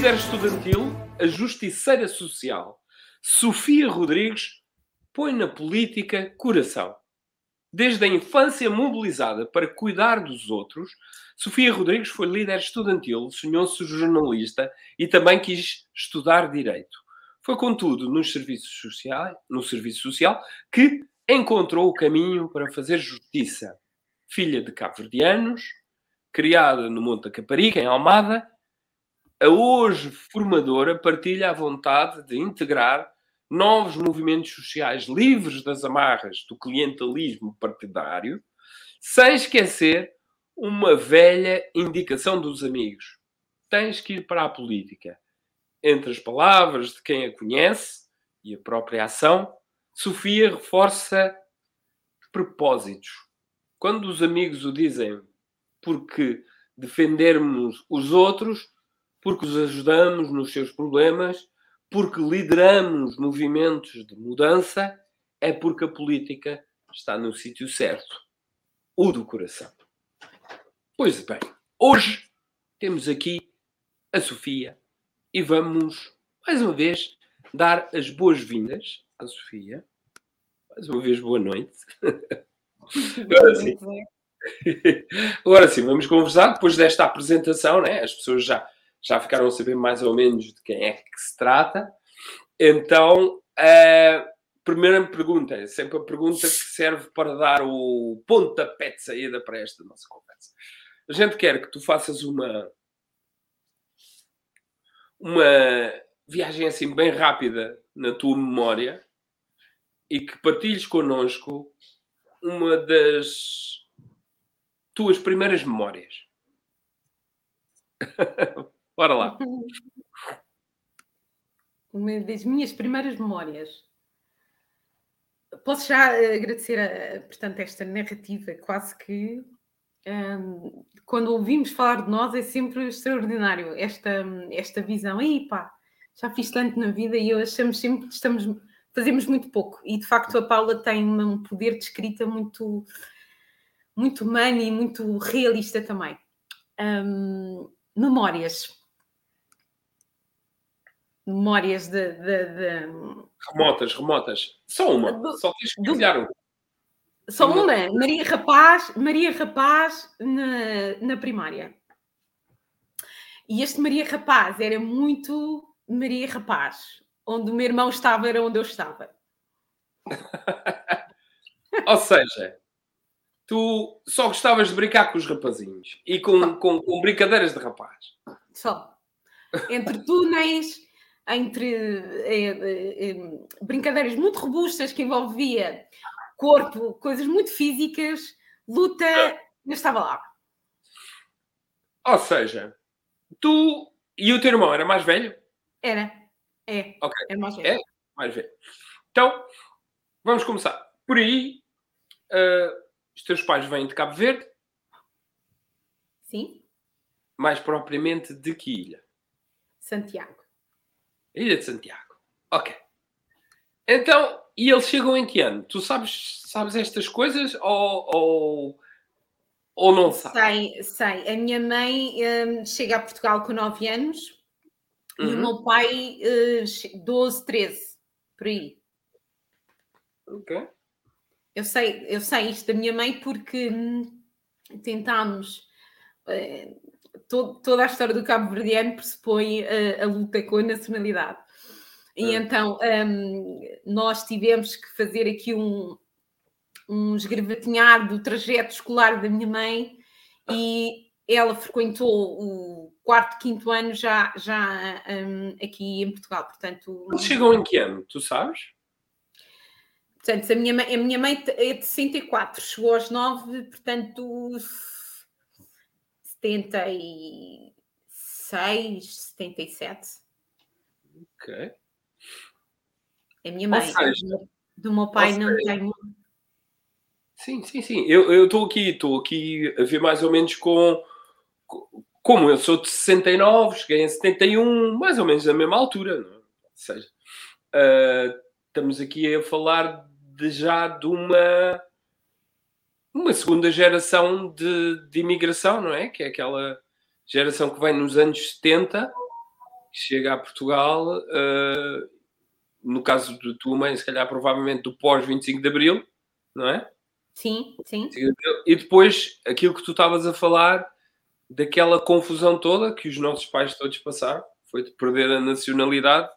líder estudantil, a justiceira social, Sofia Rodrigues põe na política coração. Desde a infância mobilizada para cuidar dos outros, Sofia Rodrigues foi líder estudantil, sonhou-se jornalista e também quis estudar direito. Foi, contudo, nos serviços sociais, no serviço social que encontrou o caminho para fazer justiça. Filha de cabo-verdianos, criada no Monte da Caparica, em Almada, a hoje formadora partilha a vontade de integrar novos movimentos sociais livres das amarras do clientelismo partidário, sem esquecer uma velha indicação dos amigos. Tens que ir para a política. Entre as palavras de quem a conhece e a própria ação, Sofia reforça propósitos. Quando os amigos o dizem porque defendermos os outros, porque os ajudamos nos seus problemas, porque lideramos movimentos de mudança, é porque a política está no sítio certo o do coração. Pois bem, hoje temos aqui a Sofia e vamos, mais uma vez, dar as boas-vindas à Sofia. Mais uma vez, boa noite. Agora sim. Agora sim, vamos conversar. Depois desta apresentação, né? as pessoas já já ficaram a saber mais ou menos de quem é que se trata. Então, a primeira pergunta é sempre a pergunta que serve para dar o pontapé de saída para esta nossa conversa. A gente quer que tu faças uma uma viagem assim bem rápida na tua memória e que partilhes connosco uma das tuas primeiras memórias. Bora lá. Uma das minhas primeiras memórias. Posso já agradecer, a, portanto, esta narrativa, quase que um, quando ouvimos falar de nós é sempre extraordinário esta, esta visão. Aí pá, já fiz tanto na vida e eu achamos sempre que estamos, fazemos muito pouco. E de facto a Paula tem um poder de escrita muito, muito humano e muito realista também. Um, memórias memórias de, de, de, Remotas, remotas. Só uma. Do, Só tens que enviar uma. Só uma. Maria Rapaz, Maria Rapaz na, na primária. E este Maria Rapaz era muito Maria Rapaz. Onde o meu irmão estava era onde eu estava. Ou seja, tu só gostavas de brincar com os rapazinhos e com, com, com brincadeiras de rapaz. Só. Entre túneis entre eh, eh, brincadeiras muito robustas que envolvia corpo, coisas muito físicas, luta, eu estava lá. Ou seja, tu e o teu irmão era mais velho? Era, é. Ok. Era mais velho. É, mais velho. Então, vamos começar. Por aí, uh, os teus pais vêm de Cabo Verde? Sim. Mais propriamente de que ilha? Santiago. Ilha de Santiago. Ok. Então, e eles chegam em que ano? Tu sabes, sabes estas coisas ou, ou, ou não sabes? Sei, sei. A minha mãe um, chega a Portugal com 9 anos uhum. e o uhum. meu pai uh, 12, 13, por aí. Ok. Eu sei, eu sei isto da minha mãe porque hum, tentámos. Todo, toda a história do Cabo Verdeano pressupõe a, a luta com a nacionalidade. E então um, nós tivemos que fazer aqui um, um esgravatinhar do trajeto escolar da minha mãe e ela frequentou o quarto, quinto ano já, já um, aqui em Portugal. Portanto, Eles chegam em que ano? Tu sabes? Portanto, a minha, mãe, a minha mãe é de 64, chegou aos 9, portanto, 76, 77. Ok. A minha mãe. Seja, do meu pai não tenho. Sim, sim, sim. Eu estou aqui, estou aqui a ver mais ou menos com. Como eu sou de 69, cheguei em 71, mais ou menos na mesma altura, não? É? ou seja, uh, estamos aqui a falar de já de uma uma segunda geração de, de imigração, não é? Que é aquela geração que vem nos anos 70 chega a Portugal, uh, no caso da tua mãe, se calhar provavelmente do pós-25 de Abril, não é? Sim, sim. E depois, aquilo que tu estavas a falar, daquela confusão toda que os nossos pais todos passaram, foi de perder a nacionalidade,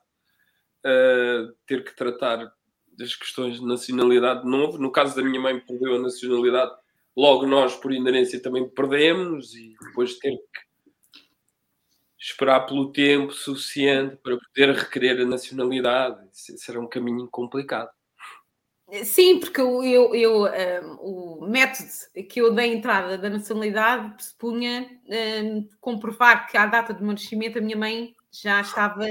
uh, ter que tratar das questões de nacionalidade de novo. No caso da minha mãe, perdeu a nacionalidade, logo nós, por inerência, também perdemos, e depois ter que esperar pelo tempo suficiente para poder requerer a nacionalidade. Será um caminho complicado. Sim, porque eu, eu, eu um, o método que eu dei entrada da nacionalidade pressupunha um, comprovar que à data do meu nascimento a minha mãe já estava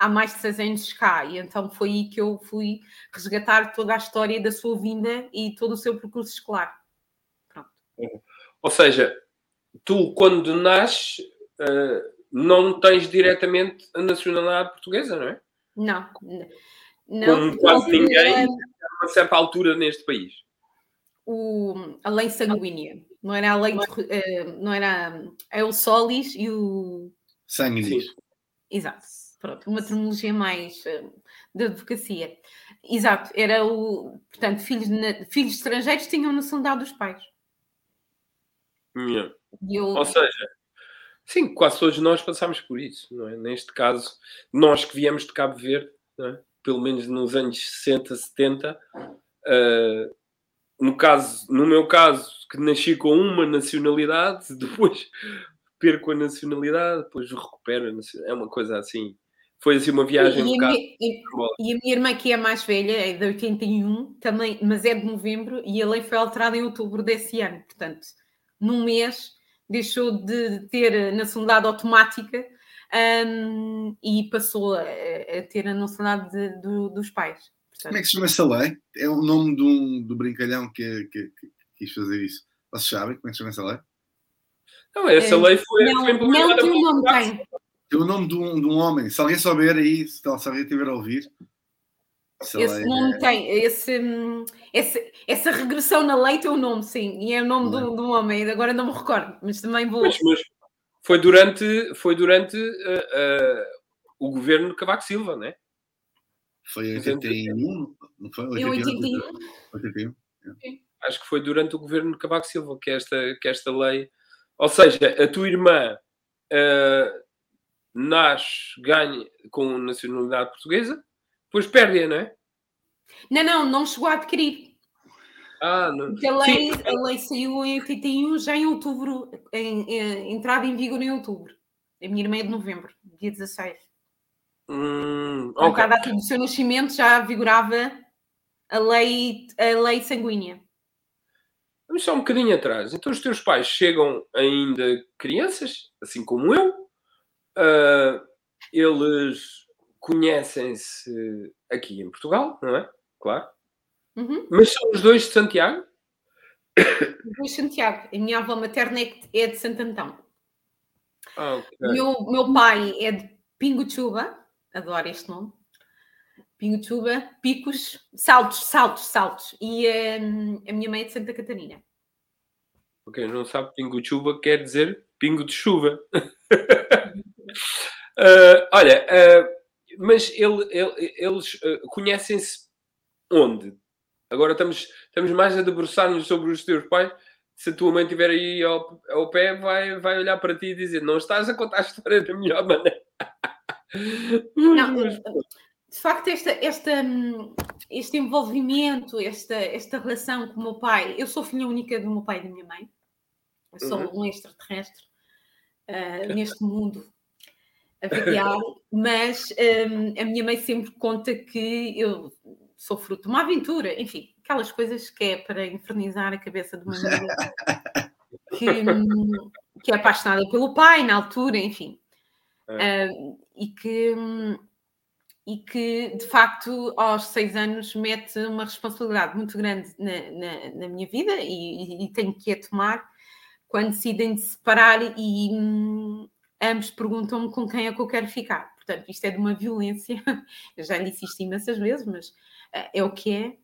há mais de seis anos cá, e então foi aí que eu fui resgatar toda a história da sua vinda e todo o seu percurso escolar. Pronto. Ou seja, tu quando nasces uh, não tens diretamente a nacionalidade portuguesa, não é? Não. Não, Como quase ninguém a uma certa altura neste país. O, a lei sanguínea, não era a lei de, uh, não era é o solis e o sangue. Exato. Pronto, uma terminologia mais uh, de advocacia. Exato, era o. Portanto, filhos, filhos estrangeiros tinham nacionalidade dos pais. Yeah. Eu... Ou seja, sim, quase todos nós passámos por isso, não é? Neste caso, nós que viemos de Cabo Verde, é? pelo menos nos anos 60, 70, uh, no, caso, no meu caso, que nasci com uma nacionalidade, depois perco a nacionalidade, depois recupero. É uma coisa assim foi assim uma viagem e, um a, minha, e, e, a minha irmã, que é mais velha, é de 81, também, mas é de novembro, e a lei foi alterada em outubro desse ano. Portanto, num mês deixou de ter nacionalidade automática um, e passou a, a, ter a nacionalidade de, do, dos pais. Portanto, Como é que se chama essa lei? É o nome de um, do brincalhão que, que, que quis fazer isso. Vocês sabem como é que se chama essa lei? Não, essa é, lei foi. Não, foi não tem o nome, tem. Tem o nome de um, de um homem. Se alguém souber aí, se, se alguém estiver a ouvir. Esse nome é... tem, esse, esse, essa regressão na lei tem o um nome, sim, e é o nome de, de um homem, agora não me recordo, mas também vou. Mas, mas foi durante, foi durante uh, uh, o governo de Cavaco Silva, não é? Foi em 81, não foi? 81. 81. 81. Acho que foi durante o governo de Cavaco Silva que esta, que esta lei. Ou seja, a tua irmã uh, nasce, ganha com nacionalidade portuguesa, depois perde-a, não é? Não, não, não chegou a adquirir. Ah, não. Porque a lei, a lei saiu em 81, já em outubro, em, em, entrada em vigor em outubro. A minha irmã é de novembro, dia 16. Hum, okay. Cada data do seu nascimento já vigorava a lei, a lei sanguínea. Vamos só um bocadinho atrás. Então os teus pais chegam ainda crianças, assim como eu. Uh, eles conhecem-se aqui em Portugal, não é? Claro. Uhum. Mas são os dois de Santiago? Os dois de Santiago. A minha avó materna é, é de Santo Antão. Ah, okay. meu, meu pai é de Pinguchuba, adoro este nome. Pinguchuba, Picos, Saltos, Saltos, Saltos. E um, a minha mãe é de Santa Catarina. Ok, não sabe Pinguchuba quer dizer pingo de chuva. uh, olha, uh, mas ele, ele, eles uh, conhecem-se onde? Agora estamos, estamos mais a debruçar-nos sobre os teus pais. Se a tua mãe estiver aí ao, ao pé, vai, vai olhar para ti e dizer: Não estás a contar a história da melhor maneira. Não, de facto, esta, esta, este envolvimento, esta, esta relação com o meu pai, eu sou filha única do meu pai e da minha mãe, eu sou uhum. um extraterrestre uh, neste mundo a variar, mas um, a minha mãe sempre conta que eu sou fruto de uma aventura, enfim, aquelas coisas que é para infernizar a cabeça de uma mulher que, que é apaixonada pelo pai na altura, enfim. É. Uh, e que e que de facto aos seis anos mete uma responsabilidade muito grande na, na, na minha vida e, e, tenho que a tomar quando decidem de separar e hum, ambos perguntam-me com quem é que eu quero ficar. Portanto, isto é de uma violência, eu já lhe disse isto imensas vezes, mas uh, é o que é.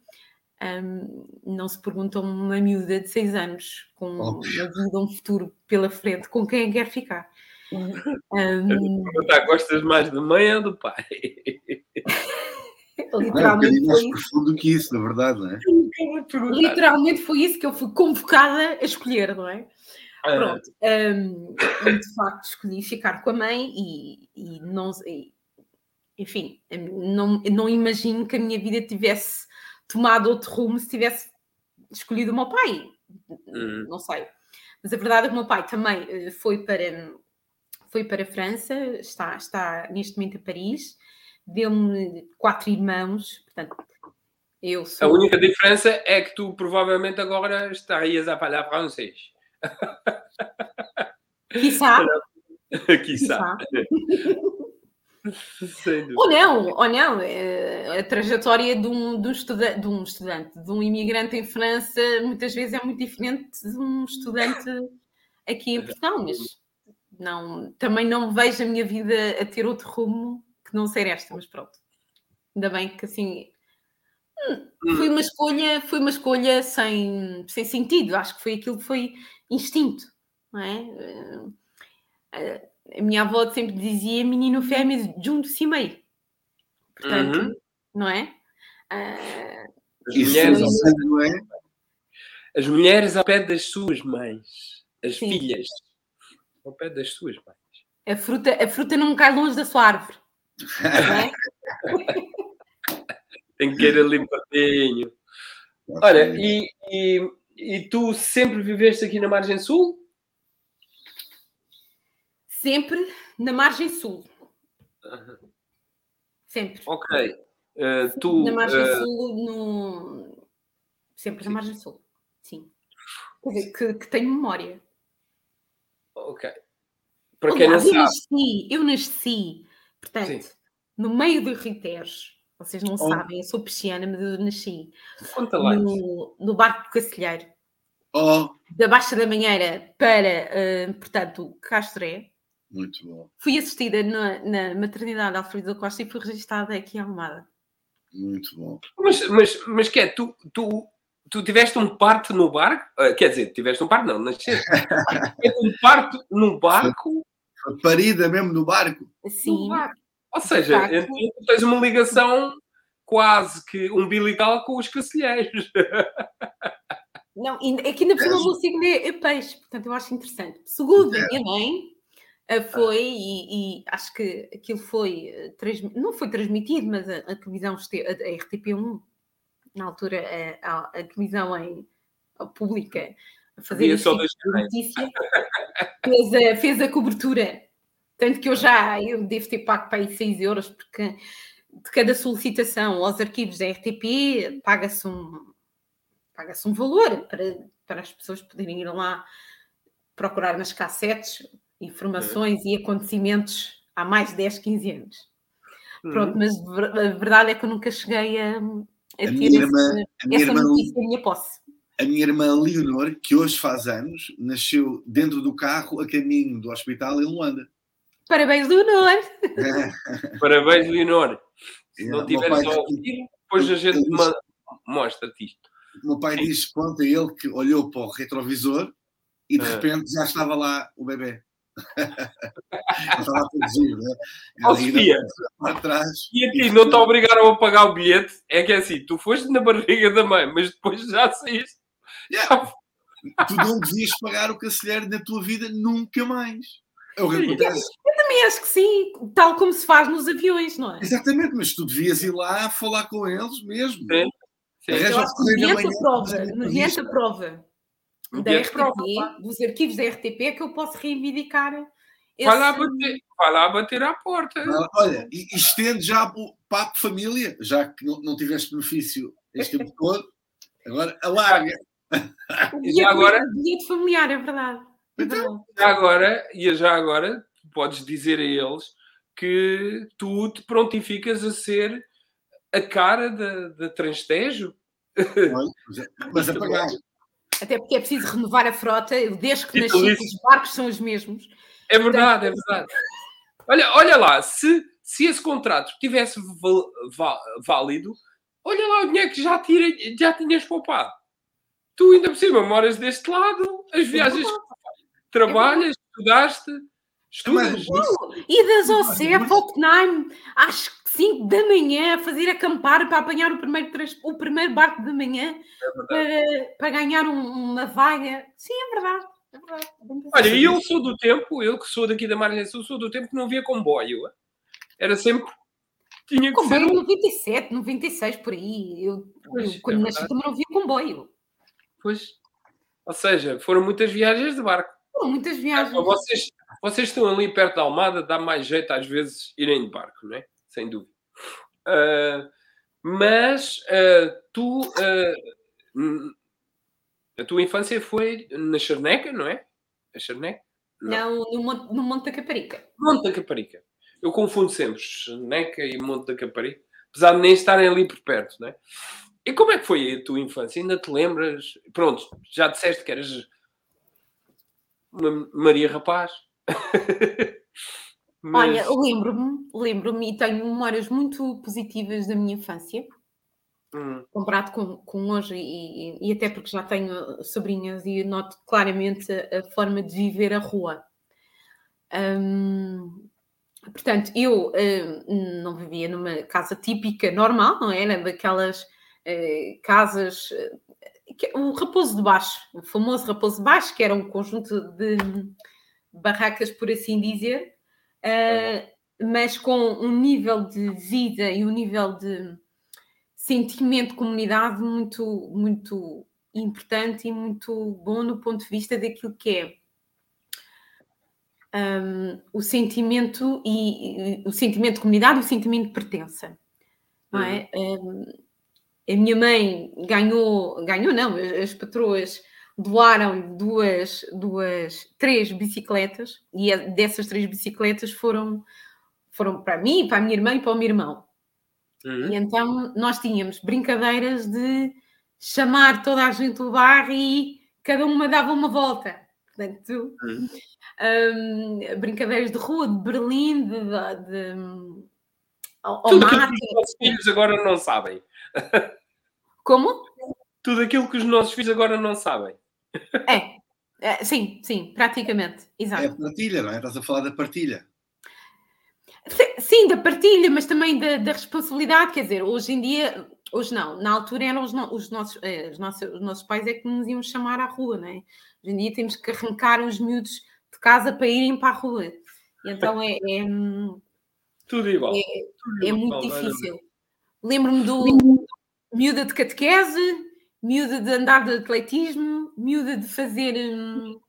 Um, não se perguntam uma miúda de seis anos com Óbvio. uma vida, um futuro pela frente, com quem quer ficar. Um, Perguntar, gostas mais da mãe ou do pai? Não, é um literalmente, mais foi isso, profundo do que isso, na verdade, não é? literalmente foi isso que eu fui convocada a escolher, não é? Ah, Pronto. Um, de facto escolhi ficar com a mãe e, e não e, enfim, não, não imagino que a minha vida tivesse tomado outro rumo se tivesse escolhido o meu pai. Hum. Não sei. Mas a verdade é que o meu pai também eh, foi para, foi para a França, está, está neste momento a Paris, deu-me quatro irmãos, portanto, eu A sou. única diferença é que tu provavelmente agora estarias a falar francês. Sem dúvida. Ou não, ou não. eh, A trajetória de um, de, um estuda- de um estudante, de um imigrante em França, muitas vezes é muito diferente de um estudante aqui em Portugal, mas não, também não vejo a minha vida a ter outro rumo que não ser esta, mas pronto. Ainda bem que assim. Hum, Foi uma escolha, foi uma escolha sem, sem sentido. Acho que foi aquilo que foi instinto, não é? Eh, A minha avó sempre dizia menino fêmea junto-se meio. Portanto, Uhum. não é? As Isso mulheres, não é? as mulheres ao pé das suas mães. As Sim. filhas. Ao pé das suas mães. a, fruta, a fruta não cai longe da sua árvore. Não é? Tem que ir ali pertinho. Olha, e, e, e tu sempre viveste aqui na Margem Sul? Sempre na margem sul. Sempre. Ok. Eh, tu, na margem eh, sul, no... sempre Sim. na margem sul. Sim. Quer dizer, que, que tenho memória. ok. Para quem não eu sabe, nasci, eu nasci, portanto, Sim. no meio do Tejo. Vocês não Oh. sabem, eu sou pisciana, mas eu nasci conta lá. no, no barco do Cacilheiro, Oh, da Baixa da Manheira para, eh, portanto, Castré. muito bom, Fui assistida na, na maternidade de Alfredo da Costa e fui registada aqui em Almada. muito bom. Mas, mas, mas que é? Tu, tu, tu tiveste um parto no barco? Eh, quer dizer, tiveste um parto, não, nasceste. Tiveste um parto no barco? Foi parida mesmo no barco. Assim, Ou seja, facto. tu tens uma ligação quase que umbilical com os cacilheiros. não, e aqui ainda por cima o meu signo é, é peixe, portanto eu acho interessante. Segundo a minha mãe, eh, foi, e, e acho que aquilo foi, eh, não foi transmitido, mas a, a televisão, a, a RTP1, na altura, a, a, a televisão em, a pública, a fazer só tipo notícia, fez a, fez a cobertura. Tanto que eu já eu devo ter pago para aí 6 euros, porque de cada solicitação aos arquivos da RTP paga-se um, paga-se um valor para, para as pessoas poderem ir lá procurar nas cassetes informações e acontecimentos há mais de 10, 15 anos. Pronto, mas a verdade é que eu nunca cheguei a, a ter minha esse- irmã- a minha essa irmã- notícia em minha posse. A minha irmã Leonor, que hoje faz anos, nasceu dentro do carro a caminho do hospital em Luanda. Parabéns, Leonor! Parabéns, Leonor. Se É, não tiveres pai a ouvir, depois a gente mostra-te isto. O meu pai diz, conta ele que olhou para o retrovisor e de Ah. repente já estava lá o bebê. Estava a produzir, né? Ainda Sofia. para trás. E a ti não te obrigaram a pagar o bilhete? É que é assim, tu foste na barriga da mãe, mas depois já saíste. Yeah. Tu não devias pagar o cancelheiro na tua vida nunca mais. É o que acontece. Também acho que sim, tal como se faz nos aviões, não é? Exatamente, mas tu devias ir lá falar com eles mesmo. Sim. Sim. Eu acho que mediante a prova, mediante a prova da Mediante RTP, prova, dos arquivos da RTP, é que eu posso reivindicar esse... Vai lá, bater, vai lá bater à porta. Ah, Olha, e estende já o papo família, já que não, não tiveste benefício este tempo todo, agora alarga. o e agora- o bilhete familiar, é verdade. É Então. Já agora, e já agora, podes dizer a eles que tu te prontificas a ser a cara da, da Transtejo. Mas é- Mas a pagar. Até porque é preciso renovar a frota, eu desde que nasci, os barcos são os mesmos. É verdade, é verdade. Olha, olha lá, se, se esse contrato tivesse val- válido, olha lá o dinheiro que já, tira, já tinhas poupado. Tu ainda por cima moras deste lado, as viagens que tu fazes. trabalhas, estudaste, Estudas? E das OCE, Folkenheim, às 5 da manhã, a fazer acampar para apanhar o primeiro, o primeiro barco da manhã É para, para ganhar um- uma vaga. Sim, é verdade. É verdade. Pensado. Olha, e eu sou do tempo, eu que sou daqui da Margem Sul, sou do tempo que não havia comboio. Era sempre. Tinha que ser. Comboio um- 97, 96, por aí. Eu, Pois, eu, quando é nasci também não havia comboio. Pois. Ou seja, foram muitas viagens de barco. Foram muitas viagens. Para Vocês, vocês estão ali perto da Almada, dá mais jeito às vezes irem de barco, não é? Sem dúvida. Ah, mas ah, tu. hum, a tua infância foi na Charneca, não é? A Charneca? Não, no Monte, no Monte da Caparica. Monte da Caparica. Eu confundo sempre Charneca e Monte da Caparica, apesar de nem estarem ali por perto, não é? E como é que foi a tua infância? Ainda te lembras? Pronto, já disseste que eras uma Maria Rapaz. Mas- Olha, lembro-me, lembro-me e tenho memórias muito positivas da minha infância, Hum, comparado com, com hoje, e, e- até porque já tenho sobrinhas e noto claramente a, a forma de viver a rua. Hum, portanto, eu hum, não vivia numa casa típica, normal, não era? Daquelas eh, casas. eh, o Raposo de Baixo, o famoso Raposo de Baixo, que era um conjunto de barracas, por assim dizer, eh, mas com um nível de vida e um nível de sentimento de comunidade muito, muito importante e muito bom no ponto de vista daquilo que é hum, o sentimento e, o sentimento de comunidade e o sentimento de pertença. Não é? Hum, a minha mãe ganhou, ganhou não, as, as patroas doaram duas, duas, três bicicletas e a- dessas três bicicletas foram, foram para mim, para a minha irmã e para o meu irmão. hum. E então nós tínhamos brincadeiras de chamar toda a gente do bar e cada uma dava uma volta. Portanto, Hum. hum, brincadeiras de rua, de Berlim, de, de, de- ao, ao Tudo aquilo que os nossos filhos agora não sabem. Como? Tudo aquilo que os nossos filhos agora não sabem. É, é, sim, sim, praticamente, É exato. a partilha, não é? Estás a falar da partilha. Sim, da partilha, mas também da, da responsabilidade, quer dizer, hoje em dia, hoje não, na altura eram os, no- os nossos, eh, os, nossos, os nossos pais é que nos iam chamar à rua, não é? Hoje em dia temos que arrancar os miúdos de casa para irem para a rua. Então é, é, hum, Tudo igual. É- Tudo é igual, muito difícil. Lembro-me do miúda de catequese, miúda de andar de atletismo, miúda de fazer. hum,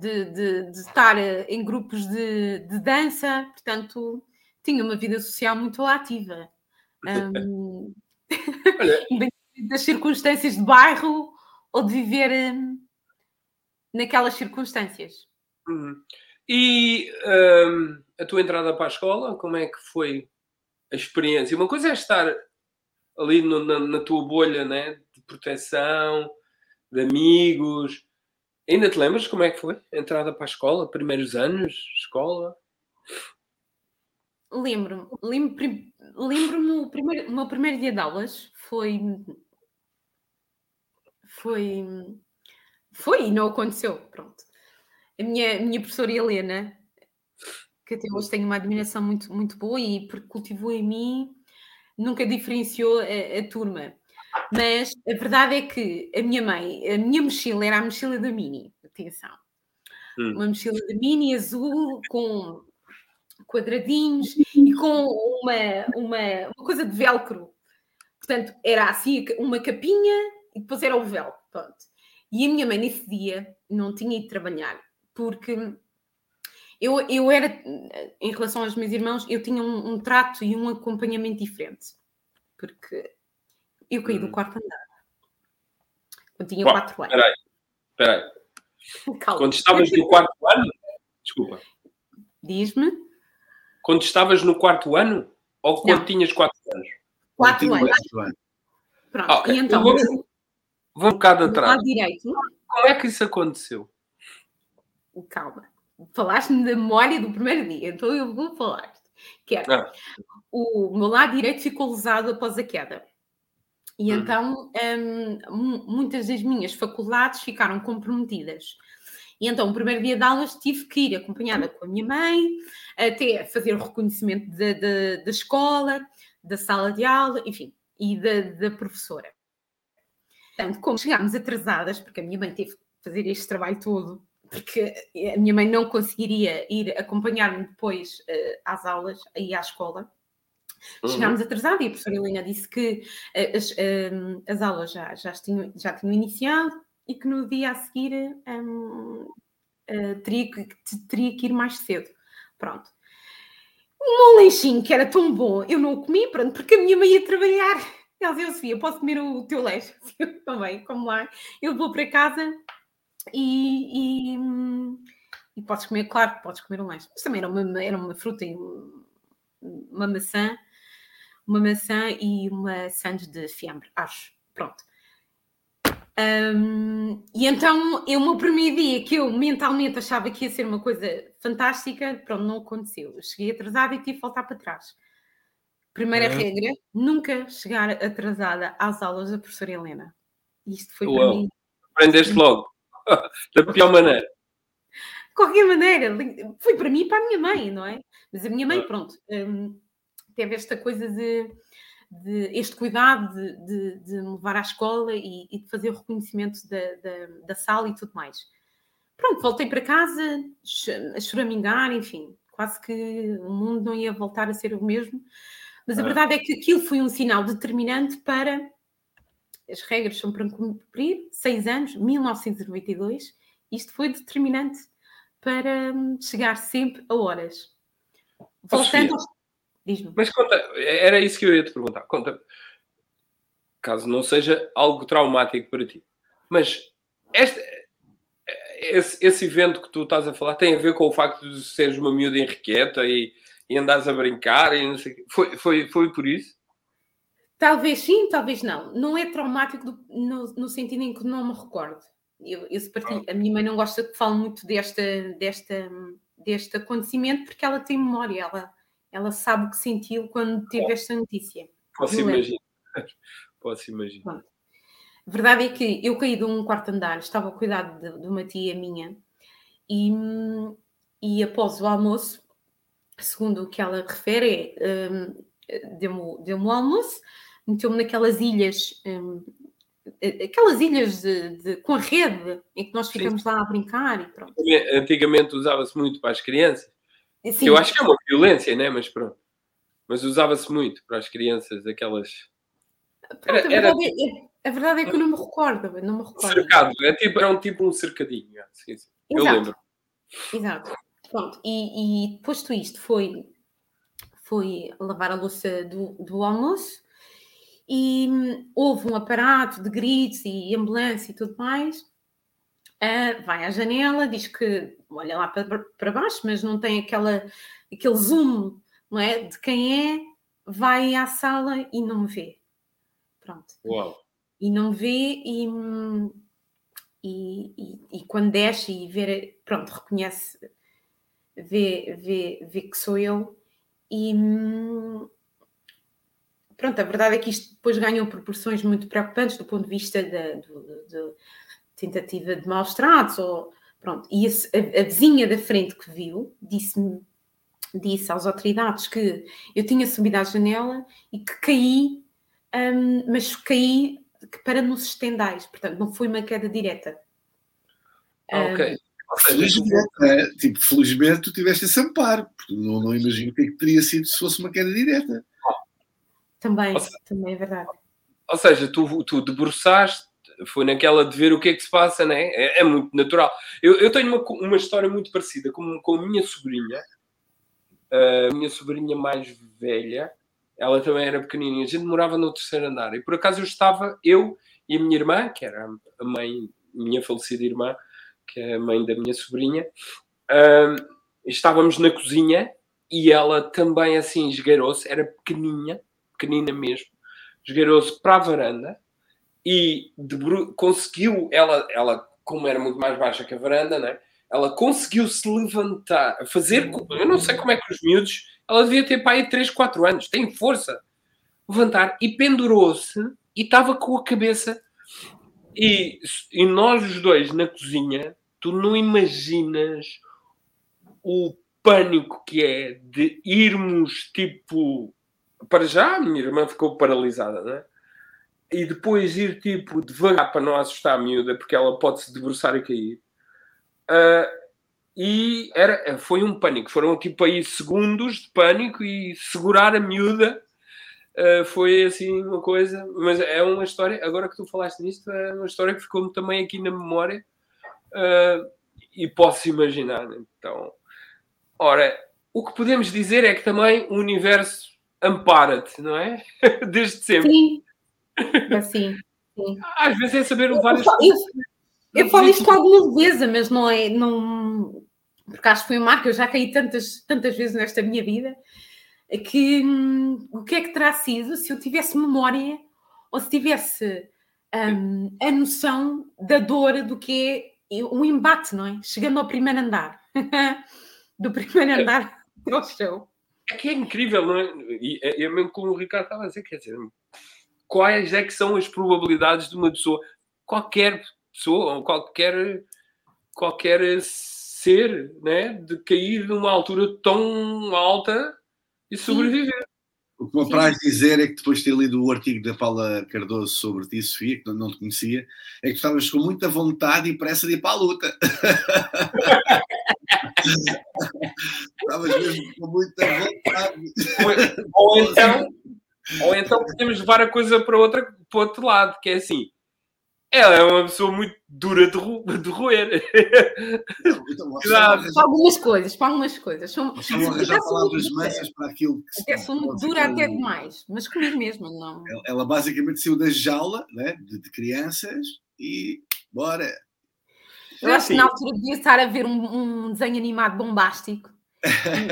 de, de- de estar eh, em grupos de, de dança, portanto, tinha uma vida social muito ativa. Independente das circunstâncias de bairro ou de viver hum, naquelas circunstâncias. Uhum. E hum, a tua entrada para a escola, como é que foi a experiência? Uma coisa é estar ali no- na, na tua bolha né, de proteção, de amigos. Ainda te lembras como é que foi a entrada para a escola? Primeiros anos, escola? Lembro-me, lembro-me o, primeiro, o meu primeiro dia de aulas foi. Foi. Foi e não aconteceu. Pronto. A minha, minha professora Helena, que até hoje tenho uma admiração muito, muito boa e porque cultivou em mim, nunca diferenciou a, a turma. Mas a verdade é que a minha mãe, a minha mochila era a mochila da Mini, atenção. Hum. Uma mochila da Mini azul com quadradinhos e com uma, uma, uma coisa de velcro. Portanto, era assim uma capinha e depois era o velcro. Pronto. E a minha mãe nesse dia não tinha ido trabalhar, porque eu, eu era, em relação aos meus irmãos, eu tinha um, um trato e um acompanhamento diferente. Porque eu caí do Hum. quarto andar. Quando tinha Uau, 4 anos. Espera aí, espera aí. Calma. Quando estavas no quarto ano? Desculpa. Diz-me. Quando estavas no quarto ano? Ou quando Não. tinhas quatro anos? 4 Tinha anos. quatro anos. Pronto. Ah, ok. E então, Vou- Vou um bocado do atrás. direito, Como é que isso aconteceu? calma, falaste-me da memória do primeiro dia, então eu vou falar. Que era, Ah. o meu lado direito ficou lesado após a queda. E Hum. então mu- muitas das minhas faculdades ficaram comprometidas. E então, o primeiro dia de aulas, tive que ir acompanhada com a minha mãe, até fazer o reconhecimento da, escola, da sala de aula, enfim, e da, professora. Portanto, como chegámos atrasadas, porque a minha mãe teve que fazer este trabalho todo, porque a minha mãe não conseguiria ir acompanhar-me depois uh, às aulas, aí à escola. Uhum. Chegámos atrasadas e a professora Helena disse que uh, as, uh, as aulas já, já, tinham, já tinham iniciado e que no dia a seguir um, teria, que, teria que ir mais cedo. Pronto. Um lanchinho que era tão bom, eu não o comi, pronto, porque a minha mãe ia trabalhar. Ela dizia, Sofia, posso comer o teu leite? Eu também, como lá. Eu vou para casa e, e, e, podes comer, claro, podes comer um lanche. Mas também era uma, era uma fruta e uma maçã, uma maçã e uma sandes de fiambre, acho. Pronto. Um, e então, eu, primeiro dia que eu mentalmente achava que ia ser uma coisa fantástica, pronto, não aconteceu. Eu cheguei atrasada e tive que voltar para trás. Primeira uhum. regra: nunca chegar atrasada às aulas da professora Helena. Isto foi Uau. para mim. Aprendeste logo. da pior maneira. De qualquer maneira, foi para mim e para a minha mãe, não é? Mas a minha mãe, pronto, um, teve esta coisa de, de este cuidado de, de, de, me levar à escola e, e, de fazer o reconhecimento da, da, da, sala e tudo mais. Pronto, voltei para casa a choramingar, enfim, quase que o mundo não ia voltar a ser o mesmo. Mas a verdade é que aquilo foi um sinal determinante para as regras são para cumprir, seis anos, 1992, isto foi determinante para hum, chegar sempre a horas. Voltando aos... Mas conta, era isso que eu ia te perguntar. Conta, caso não seja algo traumático para ti, mas este, esse, esse evento que tu estás a falar tem a ver com o facto de seres uma miúda enriqueta e, e andares a brincar e não sei Foi, foi, foi por isso? Talvez sim, talvez não. Não é traumático do, no, no, sentido em que não me recordo. Eu, eu partilho, a minha mãe não gosta que fale muito desta, desta, deste acontecimento porque ela tem memória, ela, ela sabe o que sentiu quando teve esta notícia. Posso imaginar. Posso imaginar. A verdade é que eu caí de um quarto andar, estava ao cuidado de, de uma tia minha e, e após o almoço, segundo o que ela refere, é, um, deu-me deu o almoço, meteu-me naquelas ilhas, um, aquelas ilhas de, de, com a rede, em que nós ficamos Sim. lá a brincar e pronto. Antigamente usava-se muito para as crianças. Eu acho que é uma violência, né? Mas pronto. Mas usava-se muito para as crianças, aquelas. Pronto, era, a, verdade é, a, verdade é, que eu não me recordo, não me recordo. Cercado, é tipo, era um tipo um cercadinho. Assim. Eu lembro. Exato. Pronto, e, e posto isto, foi, foi lavar a louça do, do almoço e hum, houve um aparato de gritos e ambulância e tudo mais. Uh, vai à janela, diz que olha lá para, para baixo, mas não tem aquela, aquele zoom não é, de quem é, vai à sala e não vê. Pronto. Uau. E não vê e, e, e, e, quando desce e vê, pronto, reconhece, vê, vê, vê que sou eu e, pronto, a verdade é que isto depois ganhou proporções muito preocupantes do ponto de vista da, tentativa de maus tratos, ou, pronto, e a, a, vizinha da frente que viu disse-me disse às autoridades que eu tinha subido à janela e que caí, um, mas caí para nos estendais, portanto não foi uma queda direta. Ah, ok. Um, Felizmente, né? tipo, felizmente tu tiveste esse amparo, porque não, não imagino o que, é que teria sido se fosse uma queda direta. Também, seja, também é verdade. Ou seja, tu, tu debruçaste, foi naquela de ver o que é que se passa, né? é, é muito natural. Eu, eu tenho uma, uma história muito parecida com, com a minha sobrinha, a minha sobrinha mais velha, ela também era pequenininha, a gente morava no terceiro andar, e por acaso eu estava, eu e a minha irmã, que era a mãe, minha falecida irmã, que é a mãe da minha sobrinha, estávamos na cozinha e ela também assim esgueirou-se, era pequeninha, pequenina mesmo, esgueirou-se para a varanda e conseguiu, ela, ela, como era muito mais baixa que a varanda, né? ela conseguiu se levantar, fazer, eu não sei como é que os miúdos, ela devia ter aí 3, 4 anos, tem força, levantar e pendurou-se e estava com a cabeça. E, e nós os dois na cozinha, tu não imaginas o pânico que é de irmos tipo. Para já, a minha irmã ficou paralisada, não é? E depois ir tipo devagar para não assustar a miúda, porque ela pode se debruçar e cair. Uh, e era, foi um pânico. Foram tipo aí segundos de pânico e segurar a miúda uh, foi assim uma coisa. Mas é uma história, agora que tu falaste nisto, é uma história que ficou-me também aqui na memória uh, e posso imaginar. Então, ora, o que podemos dizer é que também o universo ampara-te, não é? Desde sempre. Sim, assim. Sim. Às vezes é saber várias coisas. Eu falo isto com alguma leveza, mas não é. Não, porque acho que foi um marco, eu já caí tantas, tantas vezes nesta minha vida, que hum, o que é que terá sido se eu tivesse memória ou se tivesse hum, a noção da dor do que é um embate, não é? Chegando ao primeiro andar. do primeiro é. andar ao chão. É que é incrível, não é? E é, é mesmo como o Ricardo estava a dizer, quer dizer, quais é que são as probabilidades de uma pessoa, qualquer pessoa, qualquer, qualquer ser, né, de cair numa altura tão alta e sobreviver. O que me apraz dizer é que depois de ter lido o artigo da Paula Cardoso sobre ti, Sofia, que não te conhecia, é que estavas com muita vontade e pressa de ir para a luta. estavas mesmo com muita vontade. Ou, ou, então, ou então podemos levar a coisa para, outra, para outro lado, que é assim, ela é uma pessoa muito dura de, ro de roer. Para algumas coisas, para algumas coisas. São, arranjar palavras mansas para aquilo que até são dura até demais, mas comigo mesmo, não. Ela, ela basicamente saiu da jaula né, de, de crianças e bora. Eu acho que na altura devia estar a ver um, um desenho animado bombástico.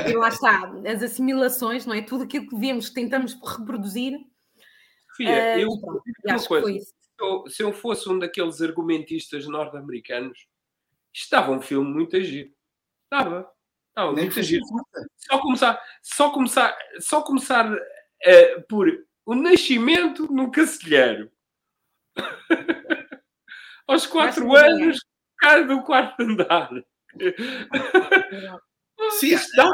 E lá está, as assimilações, não é? Tudo aquilo que vemos, que tentamos reproduzir. Fia, uh, eu, pronto, uma coisa eu, se eu fosse um daqueles argumentistas norte-americanos, estava um filme muito agir. Estava. Estava Nem muito agir. Só começar, só começar, só começar uh, por o nascimento no cacilheiro. Aos quatro anos, cai do quarto andar. Sim, há,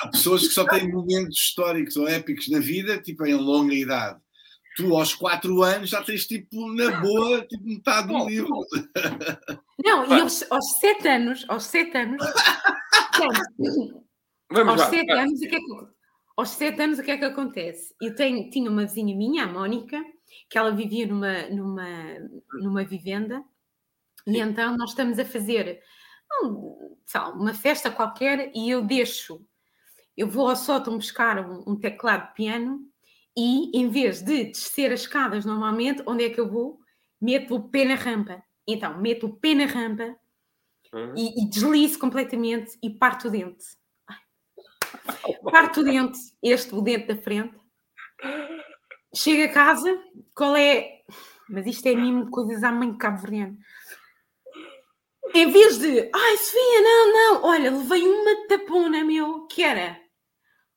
há, pessoas que só têm momentos históricos ou épicos na vida, tipo em longa idade tu aos 4 anos já tens tipo na boa tipo, metade do livro. Não, e aos, aos 7 anos, aos 7 anos, Vamos aos 7 anos, o que é que, aos 7 anos o que é que acontece? Eu tenho, tinha uma vizinha minha, a Mónica, que ela vivia numa, numa, numa vivenda, e então nós estamos a fazer um, uma festa qualquer e eu deixo, eu vou ao sótão buscar um, um teclado de piano e em vez de descer as escadas normalmente, onde é que eu vou? Meto o pé na rampa. Então, meto o pé na rampa uhum. e, e deslizo completamente e parto o dente. Parto o dente, este, o dente da frente. Chego a casa, qual é. Mas isto é mesmo coisas à mãe de Cabo. Em vez de, ai Sofia, não, não, olha, levei uma tapona, meu, que era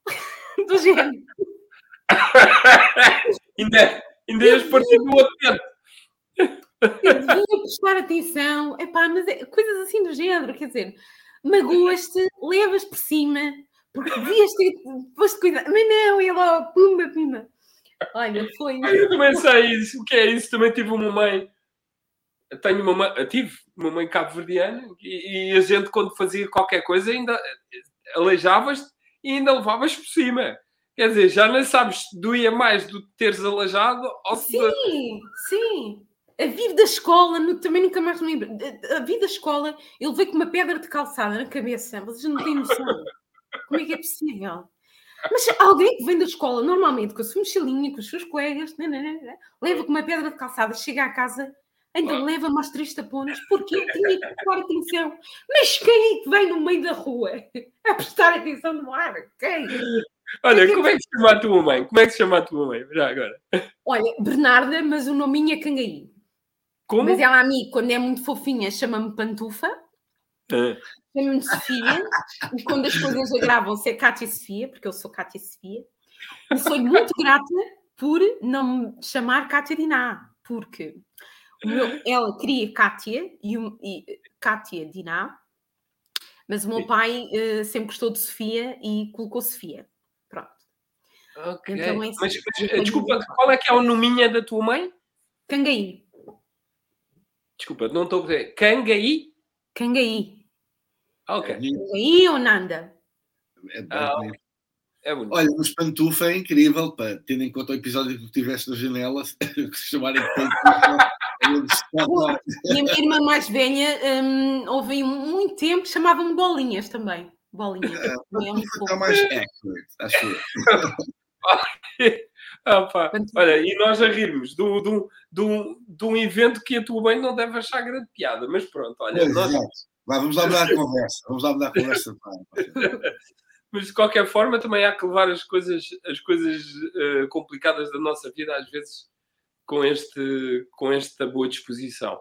do género ainda, ainda ias partir do outro devia prestar atenção, epá, mas é, coisas assim do género, quer dizer, magoas-te, levas por cima, porque devias ter posto cuidado, mas não, e lá, pumba, pumba. Olha, foi. Eu também sei isso, o que é isso? Também tive uma mãe, tenho uma mãe, tive uma mãe cabo-verdiana e, e, a gente, quando fazia qualquer coisa, ainda aleijavas e ainda levavas por cima. Quer dizer, já não sabes se doía mais do teres aleijado ou se. Sim, sim. A vir da escola, no, também nunca mais me lembro. A vir da escola, ele veio com uma pedra de calçada na cabeça. Vocês não têm noção. Como é que é possível? Mas alguém que vem da escola, normalmente com a sua mochilinha, com os seus colegas, né, né, né, leva com uma pedra de calçada, chega à casa, ainda leva mais três tapones, porque eu tinha que prestar atenção. Mas quem é que vem no meio da rua a prestar atenção no ar? Quem? Olha, como é que se chama a tua mãe? Como é que se chama a tua mãe? Já agora. Olha, Bernarda, mas o nominho é Cangaí. Como? Mas ela a mim, quando é muito fofinha, chama-me Pantufa. Ah. Chama-me Sofia. e quando as coisas agravam-se é Cátia Sofia, porque eu sou Cátia Sofia. E sou muito grata por não me chamar Cátia Diná, porque meu, ela queria Cátia e, e Kátia Diná, mas o meu Sim. pai uh, sempre gostou de Sofia e colocou Sofia. Pronto. Ok. Então, é mas, mas desculpa, qual é que é o nominha da tua mãe? Cangaí. Desculpa, não estou a dizer. Cangaí? Cangaí. Ok. Cangaí ou Nanda? É, ah, é bonito. Olha, o Espantufa é incrível, pá, tendo em conta o episódio que tu tiveste na janela, que se chamarem E a minha irmã mais velha um, houve muito tempo, chamava-me Bolinhas também. Bolinhas. É, é mais accurate, acho eu. Ah, olha, e nós a rirmos de um, de, um, de, um, de um evento que a tua mãe não deve achar grande piada, mas pronto, olha. Pois, nós... Vai, vamos lá mudar a conversa. Vamos lá mudar a conversa. mas de qualquer forma também há que levar as coisas, as coisas uh, complicadas da nossa vida às vezes com, este, com esta boa disposição.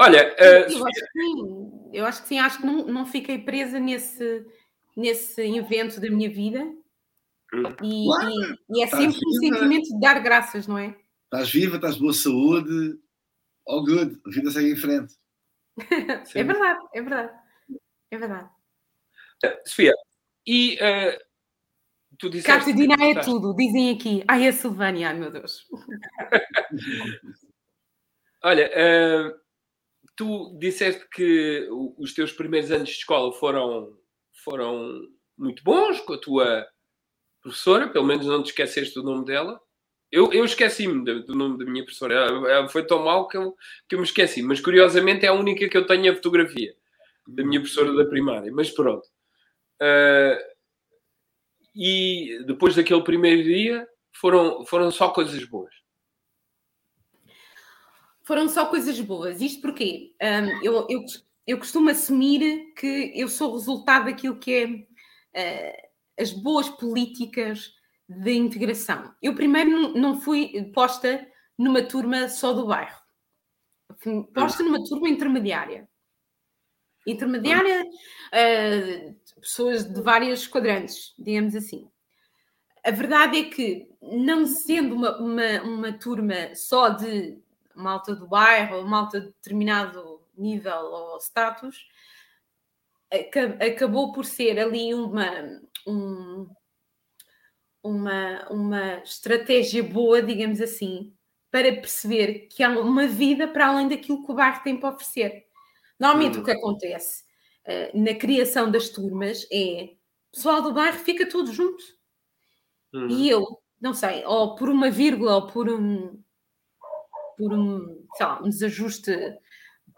Olha, uh, eu, acho que sim, eu acho que sim, acho que não, não fiquei presa nesse, nesse evento da minha vida e, e, e é sempre um sentimento de dar graças, não é? Estás viva, estás de boa saúde, all good, a vida segue em frente. é verdade, é verdade. É verdade. Uh, Sofia, e uh, tu disseste. É tudo, dizem aqui. Ai, a Silvânia, ai meu Deus. Olha, uh, tu disseste que os teus primeiros anos de escola foram, foram muito bons com a tua professora, pelo menos não te esqueceste do nome dela. Eu, eu esqueci-me do nome da minha professora. Ela, ela foi tão mal que eu, que eu me esqueci. Mas curiosamente é a única que eu tenho a fotografia da minha professora da primária. Mas pronto. Uh, e depois daquele primeiro dia foram, foram só coisas boas. Foram só coisas boas. Isto porque um, eu, eu, eu costumo assumir que eu sou resultado daquilo que é. Uh, as boas políticas de integração. Eu primeiro não fui posta numa turma só do bairro. Fui posta numa turma intermediária. Intermediária, uh, pessoas de vários quadrantes, digamos assim. A verdade é que, não sendo uma, uma, uma turma só de malta do bairro, ou malta de determinado nível ou status, acabou por ser ali uma, um, uma, uma estratégia boa, digamos assim, para perceber que há uma vida para além daquilo que o bairro tem para oferecer. Normalmente uhum. o que acontece uh, na criação das turmas é o pessoal do bairro fica tudo junto. Uhum. E eu, não sei, ou por uma vírgula ou por um, por um, sei lá, um desajuste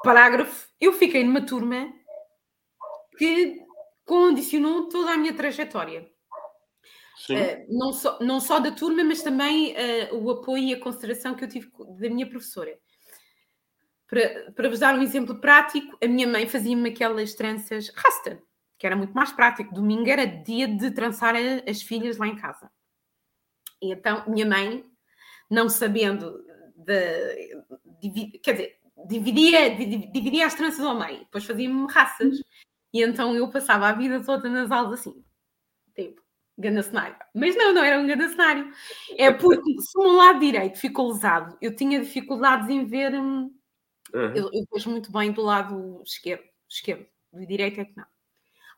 parágrafo, eu fiquei numa turma que condicionou toda a minha trajetória. Uh, não, só, não só da turma, mas também uh, o apoio e a consideração que eu tive da minha professora. Para, para vos dar um exemplo prático, a minha mãe fazia-me aquelas tranças rasta, que era muito mais prático. Domingo era dia de trançar as filhas lá em casa. E então, minha mãe, não sabendo de, quer dizer, dividia, dividia as tranças ao meio, depois fazia-me raças. E então eu passava a vida toda nas aulas assim, tipo, ganda cenário. Mas não, não era um ganda cenário. É porque se meu lado direito ficou usado, eu tinha dificuldades em ver. Hum, uhum. Eu, eu vejo muito bem do lado esquerdo, esquerdo, do direito é que não.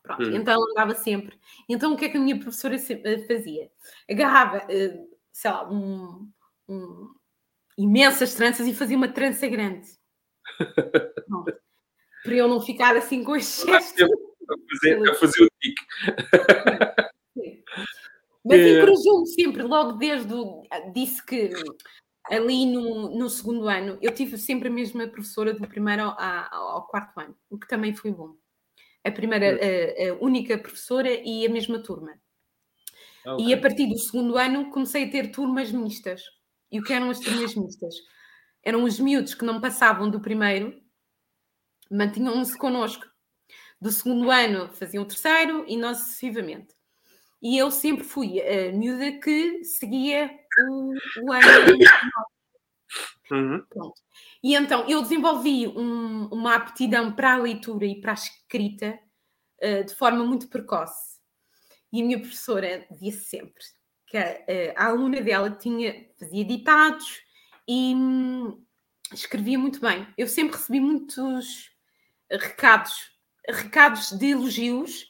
Pronto, uhum. então andava sempre. Então o que é que a minha professora eh, fazia? Agarrava, eh, sei lá, um, um, imensas tranças e fazia uma trança grande. Pronto para eu não ficar assim com gesto. A fazer, a fazer o tique. Mas é. encorajou-me sempre, logo desde o. Disse que ali no, no segundo ano eu tive sempre a mesma professora do primeiro ao, ao quarto ano, o que também foi bom. A primeira, a, a única professora e a mesma turma. Okay. E a partir do segundo ano comecei a ter turmas mistas. E o que eram as turmas mistas? Eram os miúdos que não passavam do primeiro mantinham-se connosco. Do segundo ano faziam o terceiro e nós sucessivamente. E eu sempre fui a miúda que seguia o, o ano. Uhum. Pronto. E então eu desenvolvi um, uma aptidão para a leitura e para a escrita uh, de forma muito precoce. E a minha professora disse sempre que a, uh, a aluna dela tinha, fazia ditados e hum, escrevia muito bem. Eu sempre recebi muitos recados, recados de elogios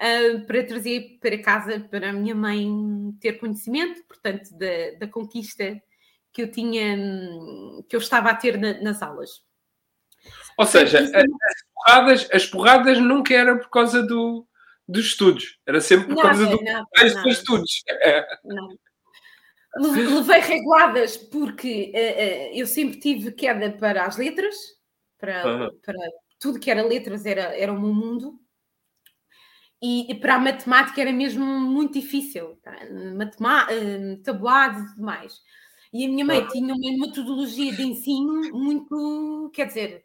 uh, para trazer para casa para a minha mãe ter conhecimento, portanto, da, da conquista que eu tinha, que eu estava a ter na, nas aulas. Ou seja, as porradas, as porradas nunca eram por causa do, dos estudos, era sempre por causa do, dos estudos. Não. Levei reguladas porque uh, uh, eu sempre tive queda para as letras, para, uhum. para tudo que era letras era, era o meu mundo. E, e para a matemática era mesmo muito difícil, tá? Matema tabuado e tudo mais. E a minha mãe tinha uma metodologia de ensino muito, quer dizer,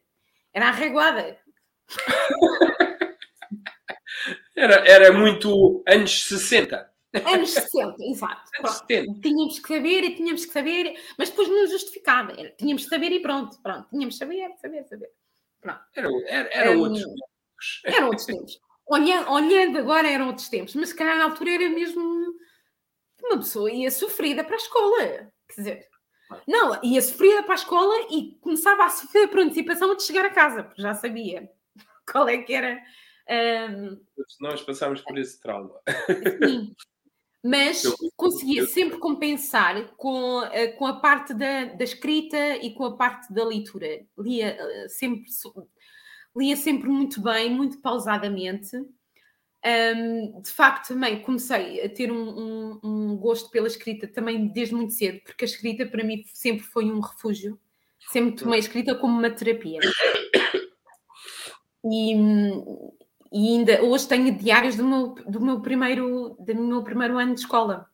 era arreguada. era, era muito anos 60. Anos 60, exato. Anos 70. Tínhamos que saber e tínhamos que saber, mas depois não justificava. Era, tínhamos que saber e pronto, pronto. Tínhamos que saber, saber, saber. Pronto. Era, era, eram um, outros tempos. Eram outros tempos. Olhando, olhando agora eram outros tempos, mas se calhar na altura era mesmo uma pessoa ia sofrida para a escola. Quer dizer, não, ia sofrida para a escola e começava a sofrer por antecipação de chegar a casa, porque já sabia qual é que era. Um... Nós passámos por esse trauma. Sim, mas conseguia sempre compensar com, com a parte da, da escrita e com a parte da leitura. Lia eh, sempre, lia sempre muito bem, muito pausadamente. Um, de facto, também comecei a ter um, um, um, gosto pela escrita também desde muito cedo, porque a escrita para mim sempre foi um refúgio. Sempre tomei a escrita como uma terapia. E, e ainda hoje tenho diários do meu, do meu, primeiro, do meu primeiro ano de escola,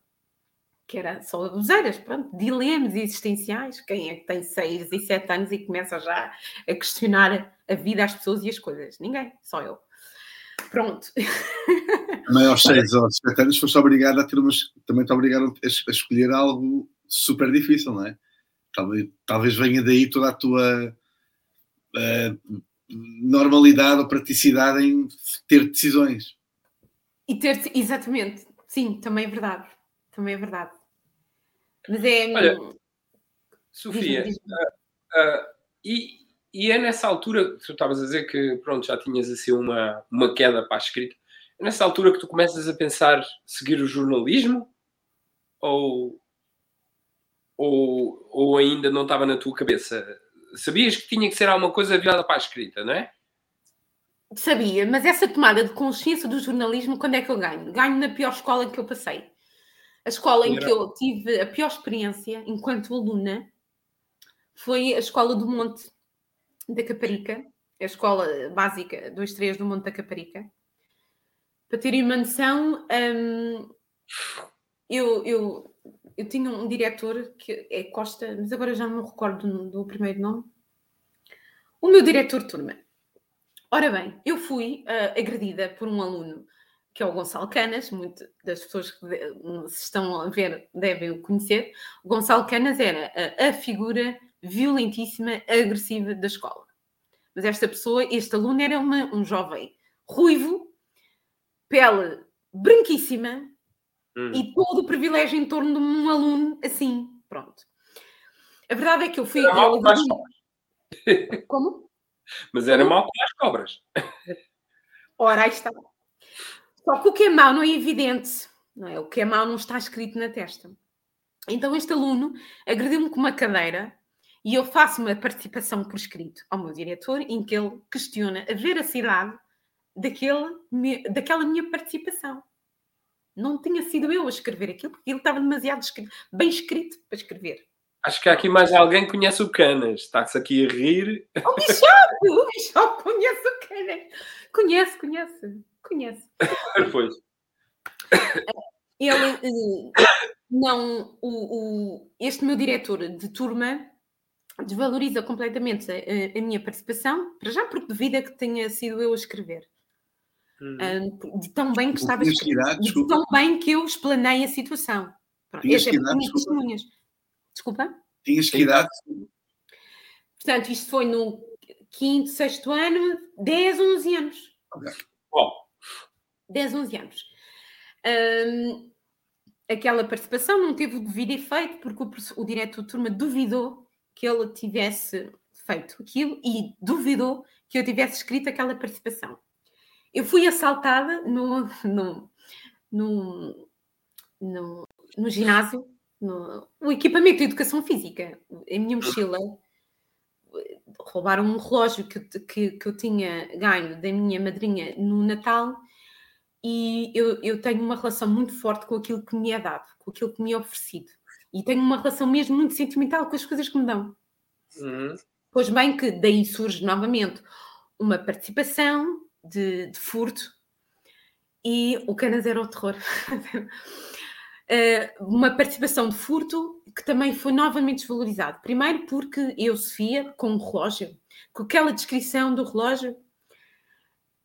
que era só abuseiras, pronto, dilemas existenciais. Quem é que tem 6 e 7 anos e começa já a questionar a vida, as pessoas e as coisas? Ninguém, só eu. Pronto. Também aos 6 ou 7 anos foste obrigada a ter umas. Também te obrigaram a escolher algo super difícil, não é? Talvez, talvez venha daí toda a tua. Uh, normalidade ou praticidade em ter decisões. E ter, exatamente, sim, também é verdade. Também é verdade. Mas é. Olha, Sofia, diz. Uh, uh, e, e é nessa altura que tu estavas a dizer que pronto, já tinhas assim uma, uma queda para a escrita. É nessa altura que tu começas a pensar seguir o jornalismo? Ou, ou, ou ainda não estava na tua cabeça sabias que tinha que ser alguma coisa virada para a escrita, não é? Sabia, mas essa tomada de consciência do jornalismo, quando é que eu ganho? Ganho na pior escola que eu passei. A escola em que eu tive a pior experiência enquanto aluna foi a Escola do Monte da Caparica, a escola básica 2-3 do Monte da Caparica. Para terem uma noção, hum, eu, eu eu tinha um diretor que é Costa, mas agora já não me recordo do, do primeiro nome. O meu diretor turma. Ora bem, eu fui uh, agredida por um aluno que é o Gonçalo Canas, muitas das pessoas que se estão a ver devem o conhecer. O Gonçalo Canas era a, a figura violentíssima, agressiva da escola. Mas esta pessoa, este aluno era uma, um jovem ruivo, pele branquíssima, hum. e todo o privilégio em torno de um aluno assim. Pronto. A verdade é que eu fui. Era mal com as cobras. Como? Mas era Como? mal com as cobras. Ora, aí está. Só que o que é mau não é evidente. Não é? O que é mau não está escrito na testa. Então, este aluno agrediu-me com uma cadeira e eu faço uma participação por escrito ao meu diretor em que ele questiona a veracidade daquele, daquela minha participação. Não tinha sido eu a escrever aquilo, porque ele estava demasiado bem escrito para escrever. Acho que há aqui mais alguém que conhece o Canas. Está-se aqui a rir. O Bichope! O Bichope conhece o Canas. Conhece, conhece, conhece. pois. Ele, eh, não, o, o, este meu diretor de turma desvaloriza completamente a, a minha participação, para já porque devido que tenha sido eu a escrever. Hum. de tão bem que estava escrito, de tão bem que eu explanei a situação. Tinhas que idade, desculpa. desculpa? Tinhas que idade? Portanto, isto foi no quinto, sexto ano, 10, 11 anos. Okay. Oh. 10, 11 anos. Um, aquela participação não teve o devido efeito porque o, o diretor de turma duvidou que ele tivesse feito aquilo e duvidou que eu tivesse escrito aquela participação. Eu fui assaltada no, no, no, no, no ginásio, no, no equipamento de educação física, a minha mochila. Roubaram um relógio que, que, que eu tinha ganho da minha madrinha no Natal e eu, eu tenho uma relação muito forte com aquilo que me é dado, com aquilo que me é oferecido. E tenho uma relação mesmo muito sentimental com as coisas que me dão. Uhum. Pois bem, que daí surge novamente uma participação de, de furto e o Canas era o terror. uh, uma participação de furto que também foi novamente desvalorizado. Primeiro porque eu, Sofia, com o relógio, com aquela descrição do relógio,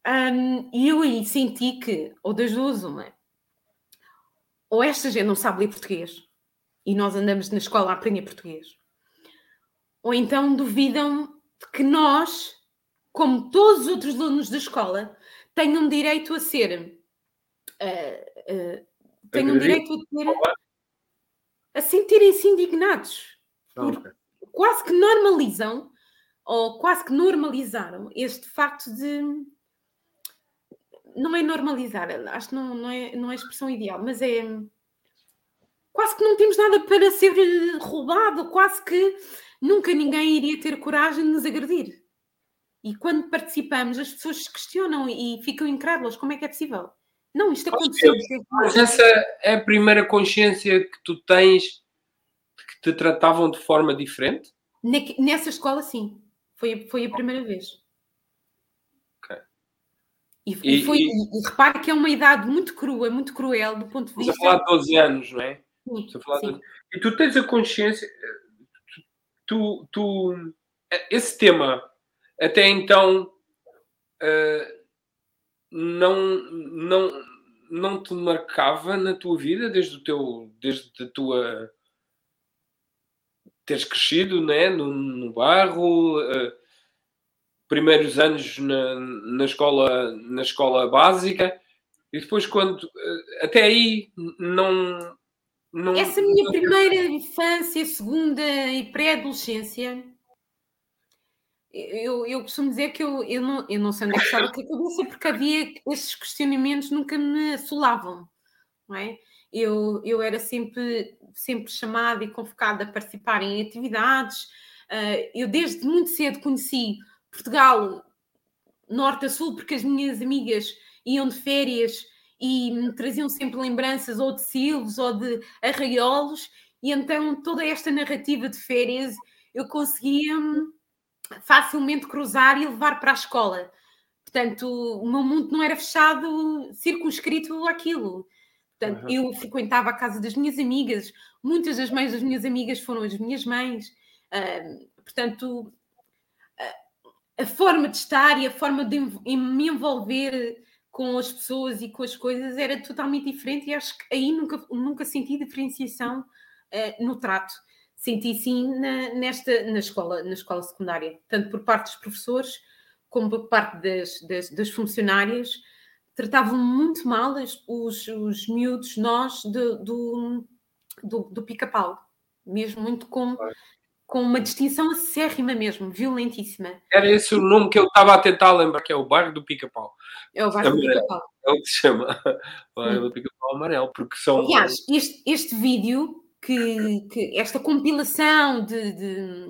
um, e eu aí senti que, ou das duas, uma, ou esta gente não sabe ler português e nós andamos na escola a aprender português, ou então duvidam de que nós, como todos os outros alunos da escola, tenham direito a ser. Uh, uh, tenham direito a ter. a sentirem-se indignados. Por, quase que normalizam, ou quase que normalizaram, este facto de não é normalizar, acho que não, não, é, não é a expressão ideal, mas é quase que não temos nada para ser roubado, quase que nunca ninguém iria ter coragem de nos agredir. E quando participamos, as pessoas se questionam e ficam incrédulas: como é que é possível? Não, isto aconteceu. Mas essa é a primeira consciência que tu tens de que te tratavam de forma diferente? Nessa escola, sim. Foi, foi a primeira vez. E, e, foi, e, e, repare que é uma idade muito crua, muito cruel do ponto de vista. Estás a falar de 12 anos, não é? Sim, sim. De... E tu tens a consciência. Tu, tu, esse tema, até então, uh, não, não, não te marcava na tua vida desde o teu. desde a tua. teres crescido, né? no, no barro. Uh, primeiros anos na, na, escola, na escola básica e depois quando eh, até aí não, não essa minha não... primeira infância, segunda e pré-adolescência eu, eu costumo dizer que eu, eu, não, eu não sei onde é que estava a cabeça porque havia esses questionamentos nunca me assolavam, não é? Eu, eu era sempre, sempre chamada e convocada a participar em atividades. Uh, eu desde muito cedo conheci Portugal, norte a sul, porque as minhas amigas iam de férias e me traziam sempre lembranças ou de silvos ou de arraiolos, e então toda esta narrativa de férias eu conseguia facilmente cruzar e levar para a escola. Portanto, o meu mundo não era fechado, circunscrito àquilo. Portanto, eu frequentava a casa das minhas amigas, muitas das mães das minhas amigas foram as minhas mães. Uh, portanto, a forma de estar e a forma de me envolver com as pessoas e com as coisas era totalmente diferente e acho que aí nunca, nunca senti diferenciação uh, no trato. Senti sim na, nesta, na escola, na escola secundária, tanto por parte dos professores como por parte das, das, das funcionárias, tratavam muito mal os, os, os miúdos, nós, do, do, do, do pica-pau, mesmo muito com com uma distinção acérrima mesmo, violentíssima. Era esse o nome que eu estava a tentar lembrar, que é o bairro do Pica-Pau. É o bairro do Pica-Pau. É o que se chama. O bairro do Pica-Pau amarelo, porque são... Aliás, este, este vídeo, que, que esta compilação de, de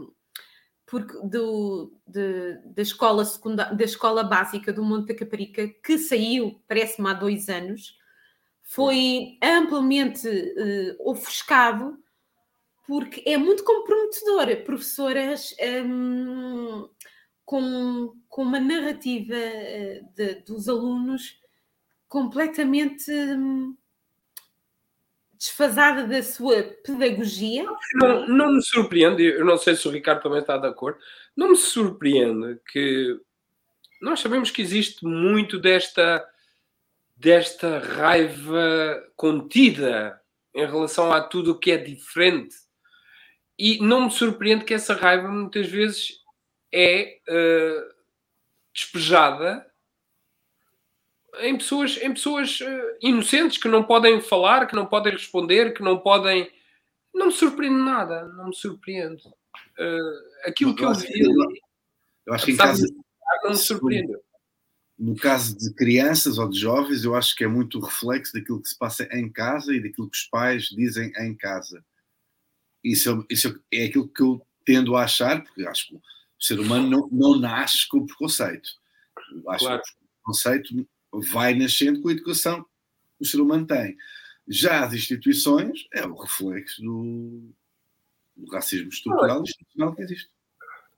porque do, de, da, escola secundária, da escola básica do Monte da Caparica, que saiu, parece-me, há dois anos, foi amplamente uh, ofuscado porque é muito comprometedor. Professoras um, com, com uma narrativa eh, de, dos alunos completamente um, desfasada da sua pedagogia. Não, não me surpreende, eu não sei se o Ricardo também está de acordo, não me surpreende que nós sabemos que existe muito desta, desta raiva contida em relação a tudo o que é diferente e não me surpreende que essa raiva muitas vezes é uh, despejada em pessoas, em pessoas uh, inocentes que não podem falar, que não podem responder, que não podem. Não me surpreende nada, não me surpreende. Uh, aquilo eu que eu vi. eu acho que em casa, não me surpreendeu. No caso de crianças ou de jovens, eu acho que é muito reflexo daquilo que se passa em casa e daquilo que os pais dizem em casa. Isso, isso é aquilo que eu tendo a achar, porque acho que o ser humano não, não nasce com preconceito. Acho claro. que o preconceito vai nascendo com a educação que o ser humano tem. Já as instituições é o reflexo do, do racismo estrutural e institucional que existe.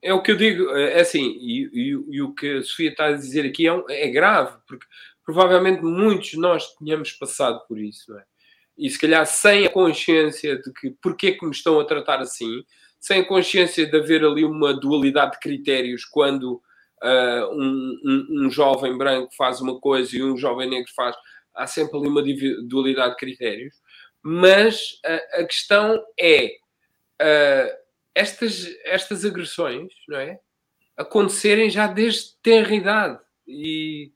É o que eu digo, é assim, e, e, e, o que a Sofia está a dizer aqui é, um, é, grave, porque provavelmente muitos de nós tínhamos passado por isso, não é? E se calhar sem a consciência de que porque que me estão a tratar assim, sem a consciência de haver ali uma dualidade de critérios quando uh, um, um, um, jovem branco faz uma coisa e um jovem negro faz, há sempre ali uma dualidade de critérios. Mas uh, a questão é uh, estas, estas agressões, não é? Acontecerem já desde tenra idade e,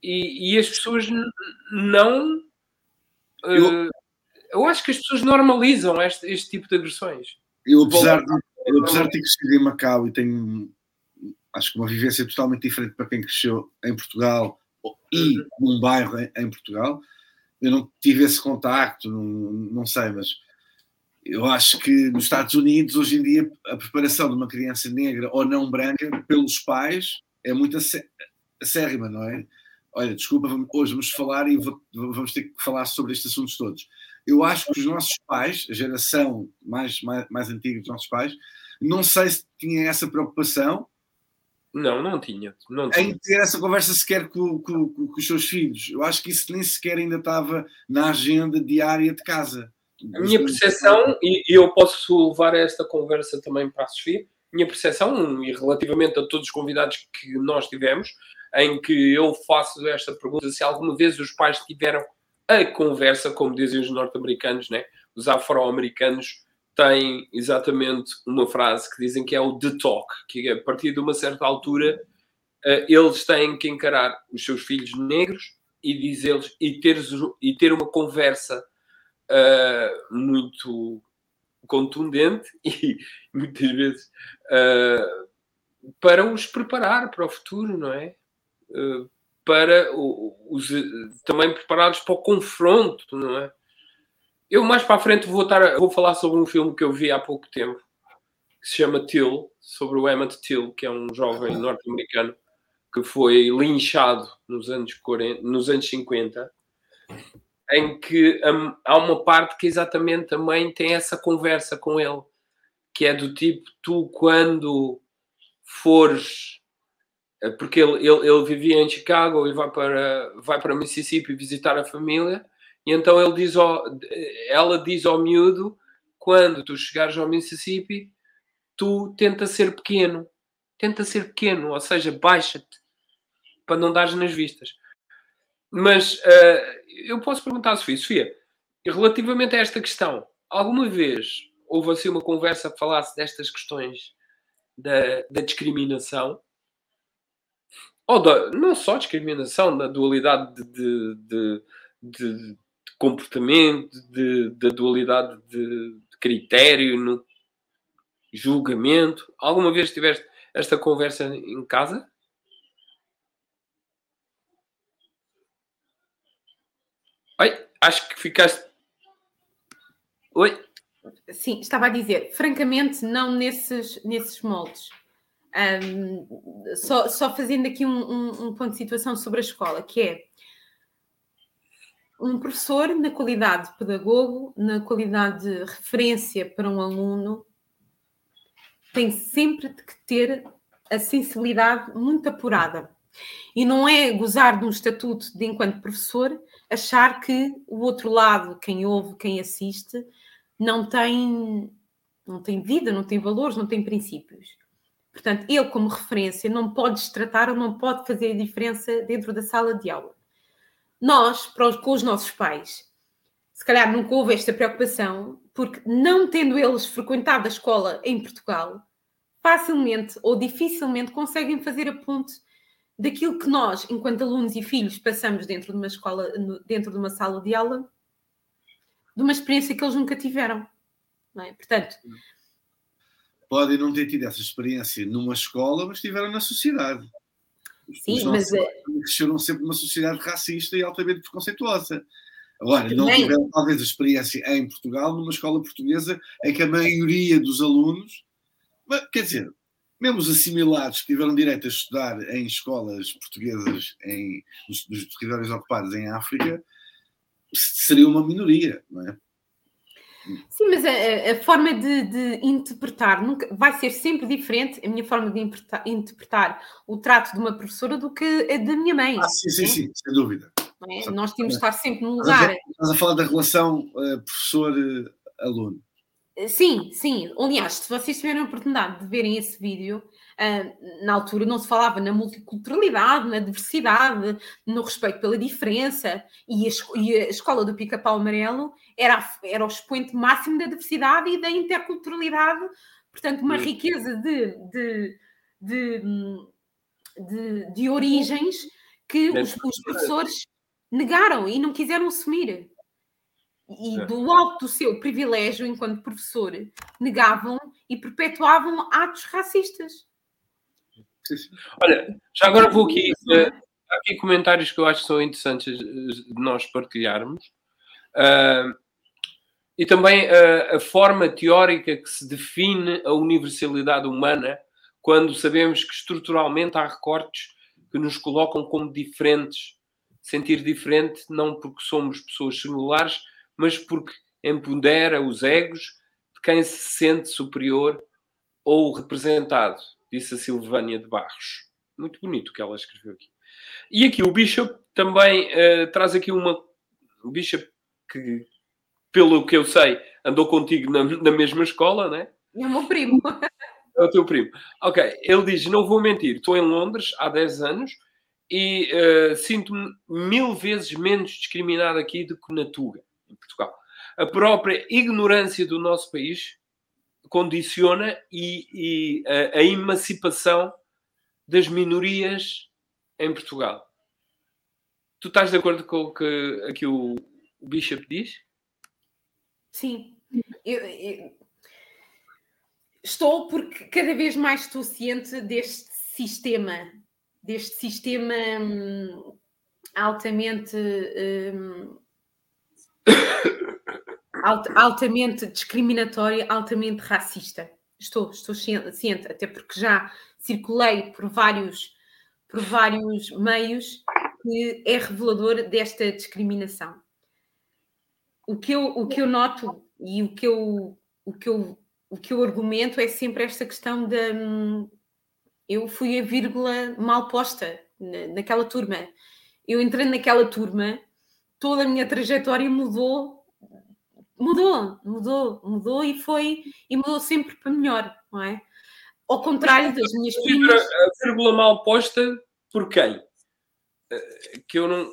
e, e as pessoas não. Eu, eu acho que as pessoas normalizam este, este tipo de agressões. Eu, apesar de, eu, apesar de ter crescido em Macau e tenho, acho que uma vivência totalmente diferente para quem cresceu em Portugal e uhum. num bairro em, em Portugal, eu não tive esse contacto, não, não sei, mas eu acho que nos Estados Unidos, hoje em dia, a preparação de uma criança negra ou não branca pelos pais é muito acérrima, não é? Olha, desculpa, hoje vamos falar e vamos ter que falar sobre estes assuntos todos eu acho que os nossos pais, a geração mais, mais, mais antiga dos nossos pais, não sei se tinha essa preocupação. Não, não tinha. Não tinha. Em ter essa conversa sequer com, com, com, com, os seus filhos. Eu acho que isso nem sequer ainda estava na agenda diária de casa. A minha percepção, e eu posso levar esta conversa também para a Sofia, minha percepção, e relativamente a todos os convidados que nós tivemos, em que eu faço esta pergunta, se alguma vez os pais tiveram a conversa, como dizem os norte-americanos, né? os afro-americanos têm exatamente uma frase que dizem que é o the talk, que é, a partir de uma certa altura uh, eles têm que encarar os seus filhos negros e dizer-lhes e ter, e ter uma conversa uh, muito contundente e muitas vezes uh, para os preparar para o futuro, não é? Para os também preparados para o confronto, não é? Eu mais para a frente vou, estar, vou falar sobre um filme que eu vi há pouco tempo que se chama Till, sobre o Emmett Till, que é um jovem norte-americano que foi linchado nos anos, 40, nos anos 50, em que um, há uma parte que exatamente a mãe tem essa conversa com ele, que é do tipo, tu quando fores porque ele, ele, ele, vivia em Chicago e vai para, vai para Mississippi visitar a família, e então ele diz ao, ela diz ao miúdo: quando tu chegares ao Mississippi, tu tenta ser pequeno, tenta ser pequeno, ou seja, baixa-te para não dares nas vistas. Mas uh, eu posso perguntar Sofia, Sofia, relativamente a esta questão, alguma vez houve assim uma conversa que falasse destas questões da, da discriminação? Ou da, não só discriminação, da dualidade de, de, de, de comportamento, da dualidade de, critério, no julgamento. Alguma vez tiveste esta conversa em casa? Oi, acho que ficaste. Oi? Sim, estava a dizer, francamente, não nesses, nesses moldes. Um, só, só, fazendo aqui um, um, um, ponto de situação sobre a escola, que é um professor, na qualidade de pedagogo, na qualidade de referência para um aluno, tem sempre que ter a sensibilidade muito apurada. E não é gozar de um estatuto de enquanto professor achar que o outro lado, quem ouve, quem assiste, não tem, não tem vida, não tem valores, não tem princípios. Portanto, ele, como referência, não pode destratar ou não pode fazer a diferença dentro da sala de aula. Nós, com os nossos pais, se calhar nunca houve esta preocupação, porque não tendo eles frequentado a escola em Portugal, facilmente ou dificilmente conseguem fazer a ponte daquilo que nós, enquanto alunos e filhos, passamos dentro de uma escola, dentro de uma sala de aula, de uma experiência que eles nunca tiveram. É? Portanto, podem não ter tido essa experiência numa escola, mas tiveram na sociedade. Sim, mas. Cresceram sempre numa sociedade racista e altamente preconceituosa. Agora, não tiveram talvez a experiência em Portugal, numa escola portuguesa, em que a maioria dos alunos, quer dizer, mesmo os assimilados que tiveram direito a estudar em escolas portuguesas em, nos, nos territórios ocupados em África, seria uma minoria, não é? Sim, mas a, a forma de, de, interpretar nunca, vai ser sempre diferente, a minha forma de interpretar, interpretar, o trato de uma professora do que a da minha mãe. Ah, sim, sim, sim, sem dúvida. É? Nós temos de estar sempre num lugar. Estás a falar da relação uh, professor-aluno. Sim, sim. Aliás, se vocês tiverem a oportunidade de verem esse vídeo, uh, na altura não se falava na multiculturalidade, na diversidade, no respeito pela diferença, e a, escola do Pica-Pau Amarelo era, era o expoente máximo da diversidade e da interculturalidade, portanto, uma riqueza de, de, de, de, de origens que os, os professores negaram e não quiseram assumir. E é. do alto do seu privilégio enquanto professor, negavam e perpetuavam atos racistas. Olha, já agora vou aqui. Uh, há aqui comentários que eu acho que são interessantes de nós partilharmos. Uh, e também uh, a forma teórica que se define a universalidade humana quando sabemos que estruturalmente há recortes que nos colocam como diferentes sentir diferente, não porque somos pessoas singulares, mas porque empodera os egos de quem se sente superior ou representado, disse a Silvânia de Barros. Muito bonito o que ela escreveu aqui. E aqui o Bishop também uh, traz aqui uma. O Bishop, que, pelo que eu sei, andou contigo na, na mesma escola, né? É o meu primo. É o teu primo. Ok, ele diz: Não vou mentir, estou em Londres há 10 anos e uh, sinto-me mil vezes menos discriminado aqui do que na Tuga, em Portugal. A própria ignorância do nosso país condiciona e, e a, a, emancipação das minorias em Portugal. Tu estás de acordo com o que aqui o, o Bishop diz? Sim. Eu, eu... Estou porque cada vez mais estou ciente deste sistema deste sistema hum, altamente hum, alt, altamente discriminatório, altamente racista. Estou, estou ciente, até porque já circulei por vários, por vários meios que é revelador desta discriminação. O que eu, o que eu noto e o que eu, o que eu, o que eu argumento é sempre esta questão da, hum, eu fui a vírgula mal posta naquela turma. Eu entrei naquela turma, toda a minha trajetória mudou, mudou, mudou, mudou e foi, e mudou sempre para melhor, não é? Ao contrário das minhas primas. A vírgula mal posta por quem? Eh, que eu não.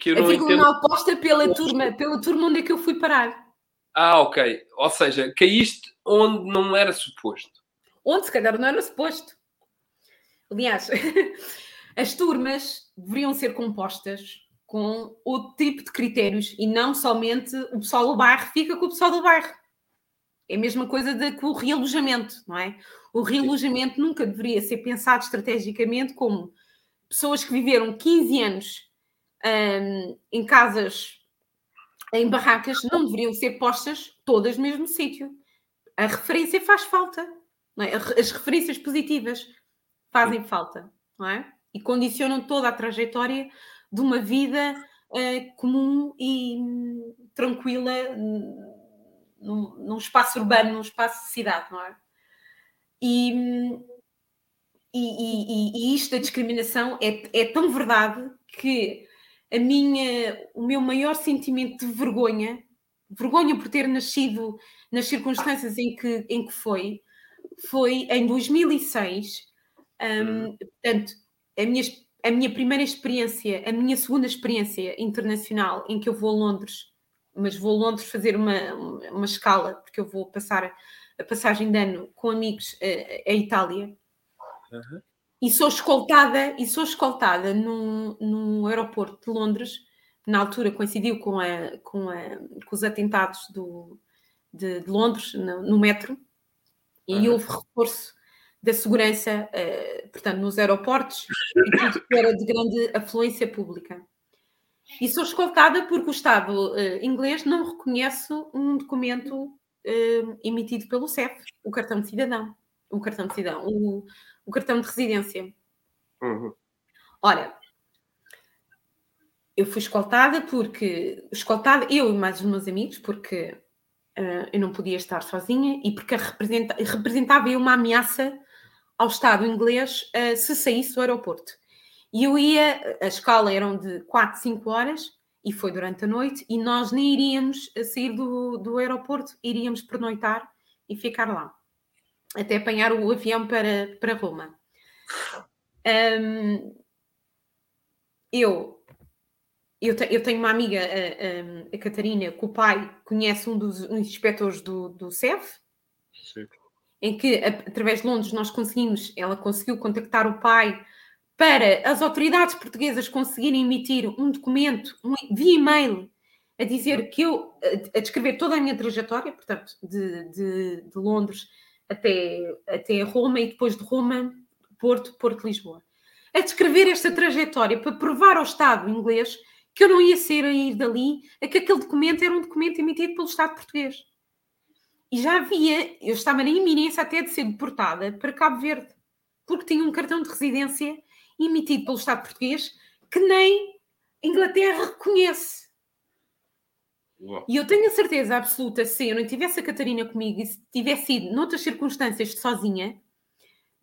Que eu não a vírgula entendo... mal posta pela turma, pela turma onde é que eu fui parar. Ah, ok. Ou seja, caíste onde não era suposto. Onde se calhar não era suposto. Aliás, as turmas deveriam ser compostas com outro tipo de critérios e não somente o pessoal do bairro fica com o pessoal do bairro. É a mesma coisa de, com o realojamento, não é? O realojamento Sim. nunca deveria ser pensado estrategicamente como pessoas que viveram 15 anos um, em casas, em barracas, não deveriam ser postas todas no mesmo sítio. A referência faz falta, é? as referências positivas fazem falta, não é? E condicionam toda a trajetória de uma vida uh, comum e hum, tranquila num, num, espaço urbano, num espaço de cidade, não é? E, hum, e, e, e isto da discriminação é, é tão verdade que a minha, o meu maior sentimento de vergonha, vergonha por ter nascido nas circunstâncias em que, em que foi, foi em 2006, um, portanto, a minha, a minha primeira experiência, a minha segunda experiência internacional em que eu vou a Londres, mas vou a Londres fazer uma, uma escala, porque eu vou passar a passagem de ano com amigos a, a Itália. Uhum. E sou escoltada, e sou escoltada num, num aeroporto de Londres, na altura coincidiu com, a, com, a, com os atentados do, de, de Londres, no, no metro, e uhum. houve reforço da segurança, uh, portanto, nos aeroportos e tudo que era de grande afluência pública. E sou escoltada porque o Estado uh, inglês não reconhece um documento uh, emitido pelo CEF, o cartão de cidadão, o cartão de cidadão, o, o cartão de residência. Uhum. Ora, eu fui escoltada porque escoltada eu e mais os meus amigos, porque uh, eu não podia estar sozinha e porque representa, representava eu uma ameaça ao Estado inglês uh, se saísse do aeroporto. E eu ia, a escala eram de 4, 5 horas, e foi durante a noite, e nós nem iríamos sair do, do aeroporto, iríamos pernoitar e ficar lá, até apanhar o avião para, para Roma. Um, eu, eu, te, eu, tenho uma amiga, a, a, a, Catarina, que o pai conhece um dos inspectores do, do CEF. Em que, através de Londres, nós conseguimos, ela conseguiu contactar o pai para as autoridades portuguesas conseguirem emitir um documento um, via e-mail a dizer que eu, a, descrever toda a minha trajetória, portanto, de, de, de, Londres até, até Roma e depois de Roma, Porto, Porto, Lisboa. A descrever esta trajetória para provar ao Estado inglês que eu não ia ser a ir dali, a que aquele documento era um documento emitido pelo Estado português. E já havia, eu estava na iminência até de ser deportada para Cabo Verde, porque tinha um cartão de residência emitido pelo Estado português que nem Inglaterra reconhece. Uau. E eu tenho a certeza absoluta, se eu não tivesse a Catarina comigo e se tivesse ido noutras circunstâncias sozinha,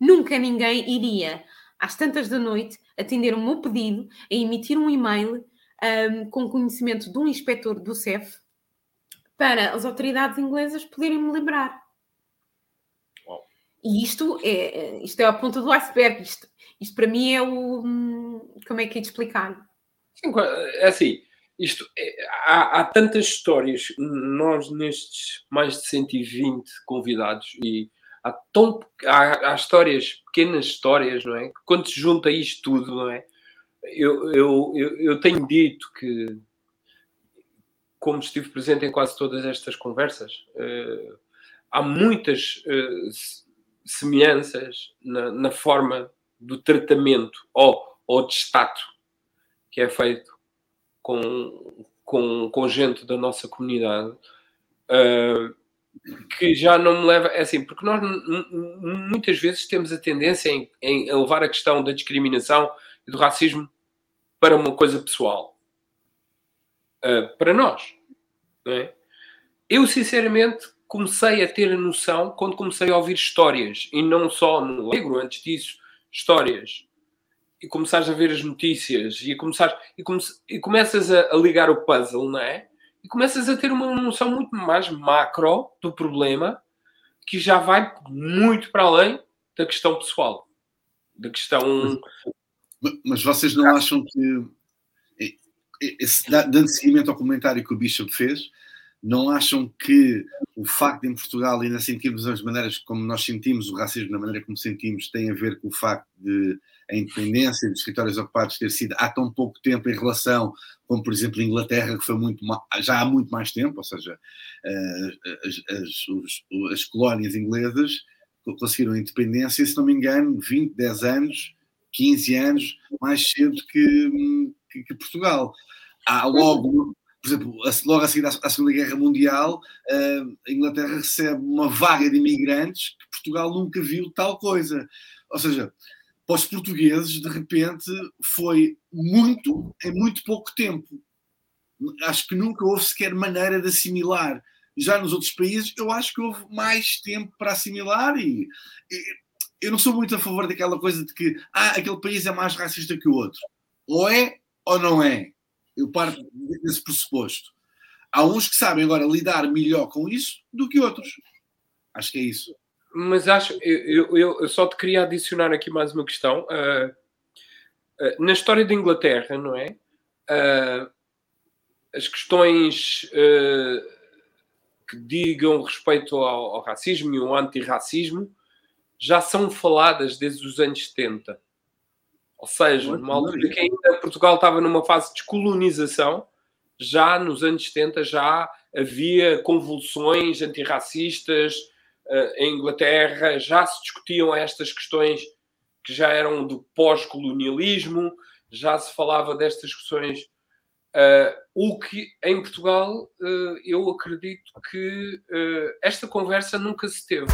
nunca ninguém iria, às tantas da noite, atender o meu pedido, a emitir um e-mail um, com conhecimento de um inspetor do CEF para as autoridades inglesas poderem me lembrar. E isto é, isto é a ponta do iceberg. Isto, isto para mim é o. Hum, como é que é de explicar? Sim, é assim. Isto, é, há, há, tantas histórias, nós nestes mais de 120 convidados, e há, tão, há, há histórias, pequenas histórias, não é? Quando se junta isto tudo, não é? Eu, eu, eu, eu tenho dito que, como estive presente em quase todas estas conversas, uh, há muitas uh, semelhanças na, na, forma do tratamento ou, ou de status que é feito com, com, com gente da nossa comunidade uh, que já não me leva. É assim, porque nós muitas vezes temos a tendência em, em levar a questão da discriminação e do racismo para uma coisa pessoal. Uh, para nós. É? Eu, sinceramente, comecei a ter a noção quando comecei a ouvir histórias, e não só no negro, antes disso, histórias. E começares a ver as notícias e, começares, e, come, e começas a, a, ligar o puzzle, não é? E começas a ter uma noção muito mais macro do problema que já vai muito para além da questão pessoal. Da questão. Mas vocês não acham que, dando seguimento ao comentário que o Bishop fez, não acham que o facto de em Portugal ainda sentirmos as maneiras como nós sentimos o racismo, na maneira como sentimos, tem a ver com o facto de a independência dos territórios ocupados ter sido há tão pouco tempo em relação como, por exemplo, a Inglaterra, que foi muito já há muito mais tempo, ou seja, eh, as, as, as colónias inglesas conseguiram a independência, se não me engano, 20, 10 anos, 15 anos mais cedo que, que, que Portugal. Há logo por exemplo, logo a seguir à Segunda Guerra Mundial, a Inglaterra recebe uma vaga de imigrantes que Portugal nunca viu tal coisa. Ou seja, para os portugueses, de repente, foi muito, em muito pouco tempo. Acho que nunca houve sequer maneira de assimilar. Já nos outros países, eu acho que houve mais tempo para assimilar e, e eu não sou muito a favor daquela coisa de que ah, aquele país é mais racista que o outro. Ou é ou não é. Eu parto desse pressuposto. Há uns que sabem agora lidar melhor com isso do que outros. Acho que é isso. Mas acho, eu, eu, eu só te queria adicionar aqui mais uma questão. Uh, uh, na história da Inglaterra, não é? Uh, as questões que digam respeito ao, ao racismo e ao antirracismo já são faladas desde os anos 70. Ou seja, numa altura que ainda Portugal estava numa fase de descolonização, já nos anos 70 já havia convulsões antirracistas, em Inglaterra já se discutiam estas questões que já eram do pós-colonialismo, já se falava destas questões. Uh, o que em Portugal uh, eu acredito que uh, esta conversa nunca se teve.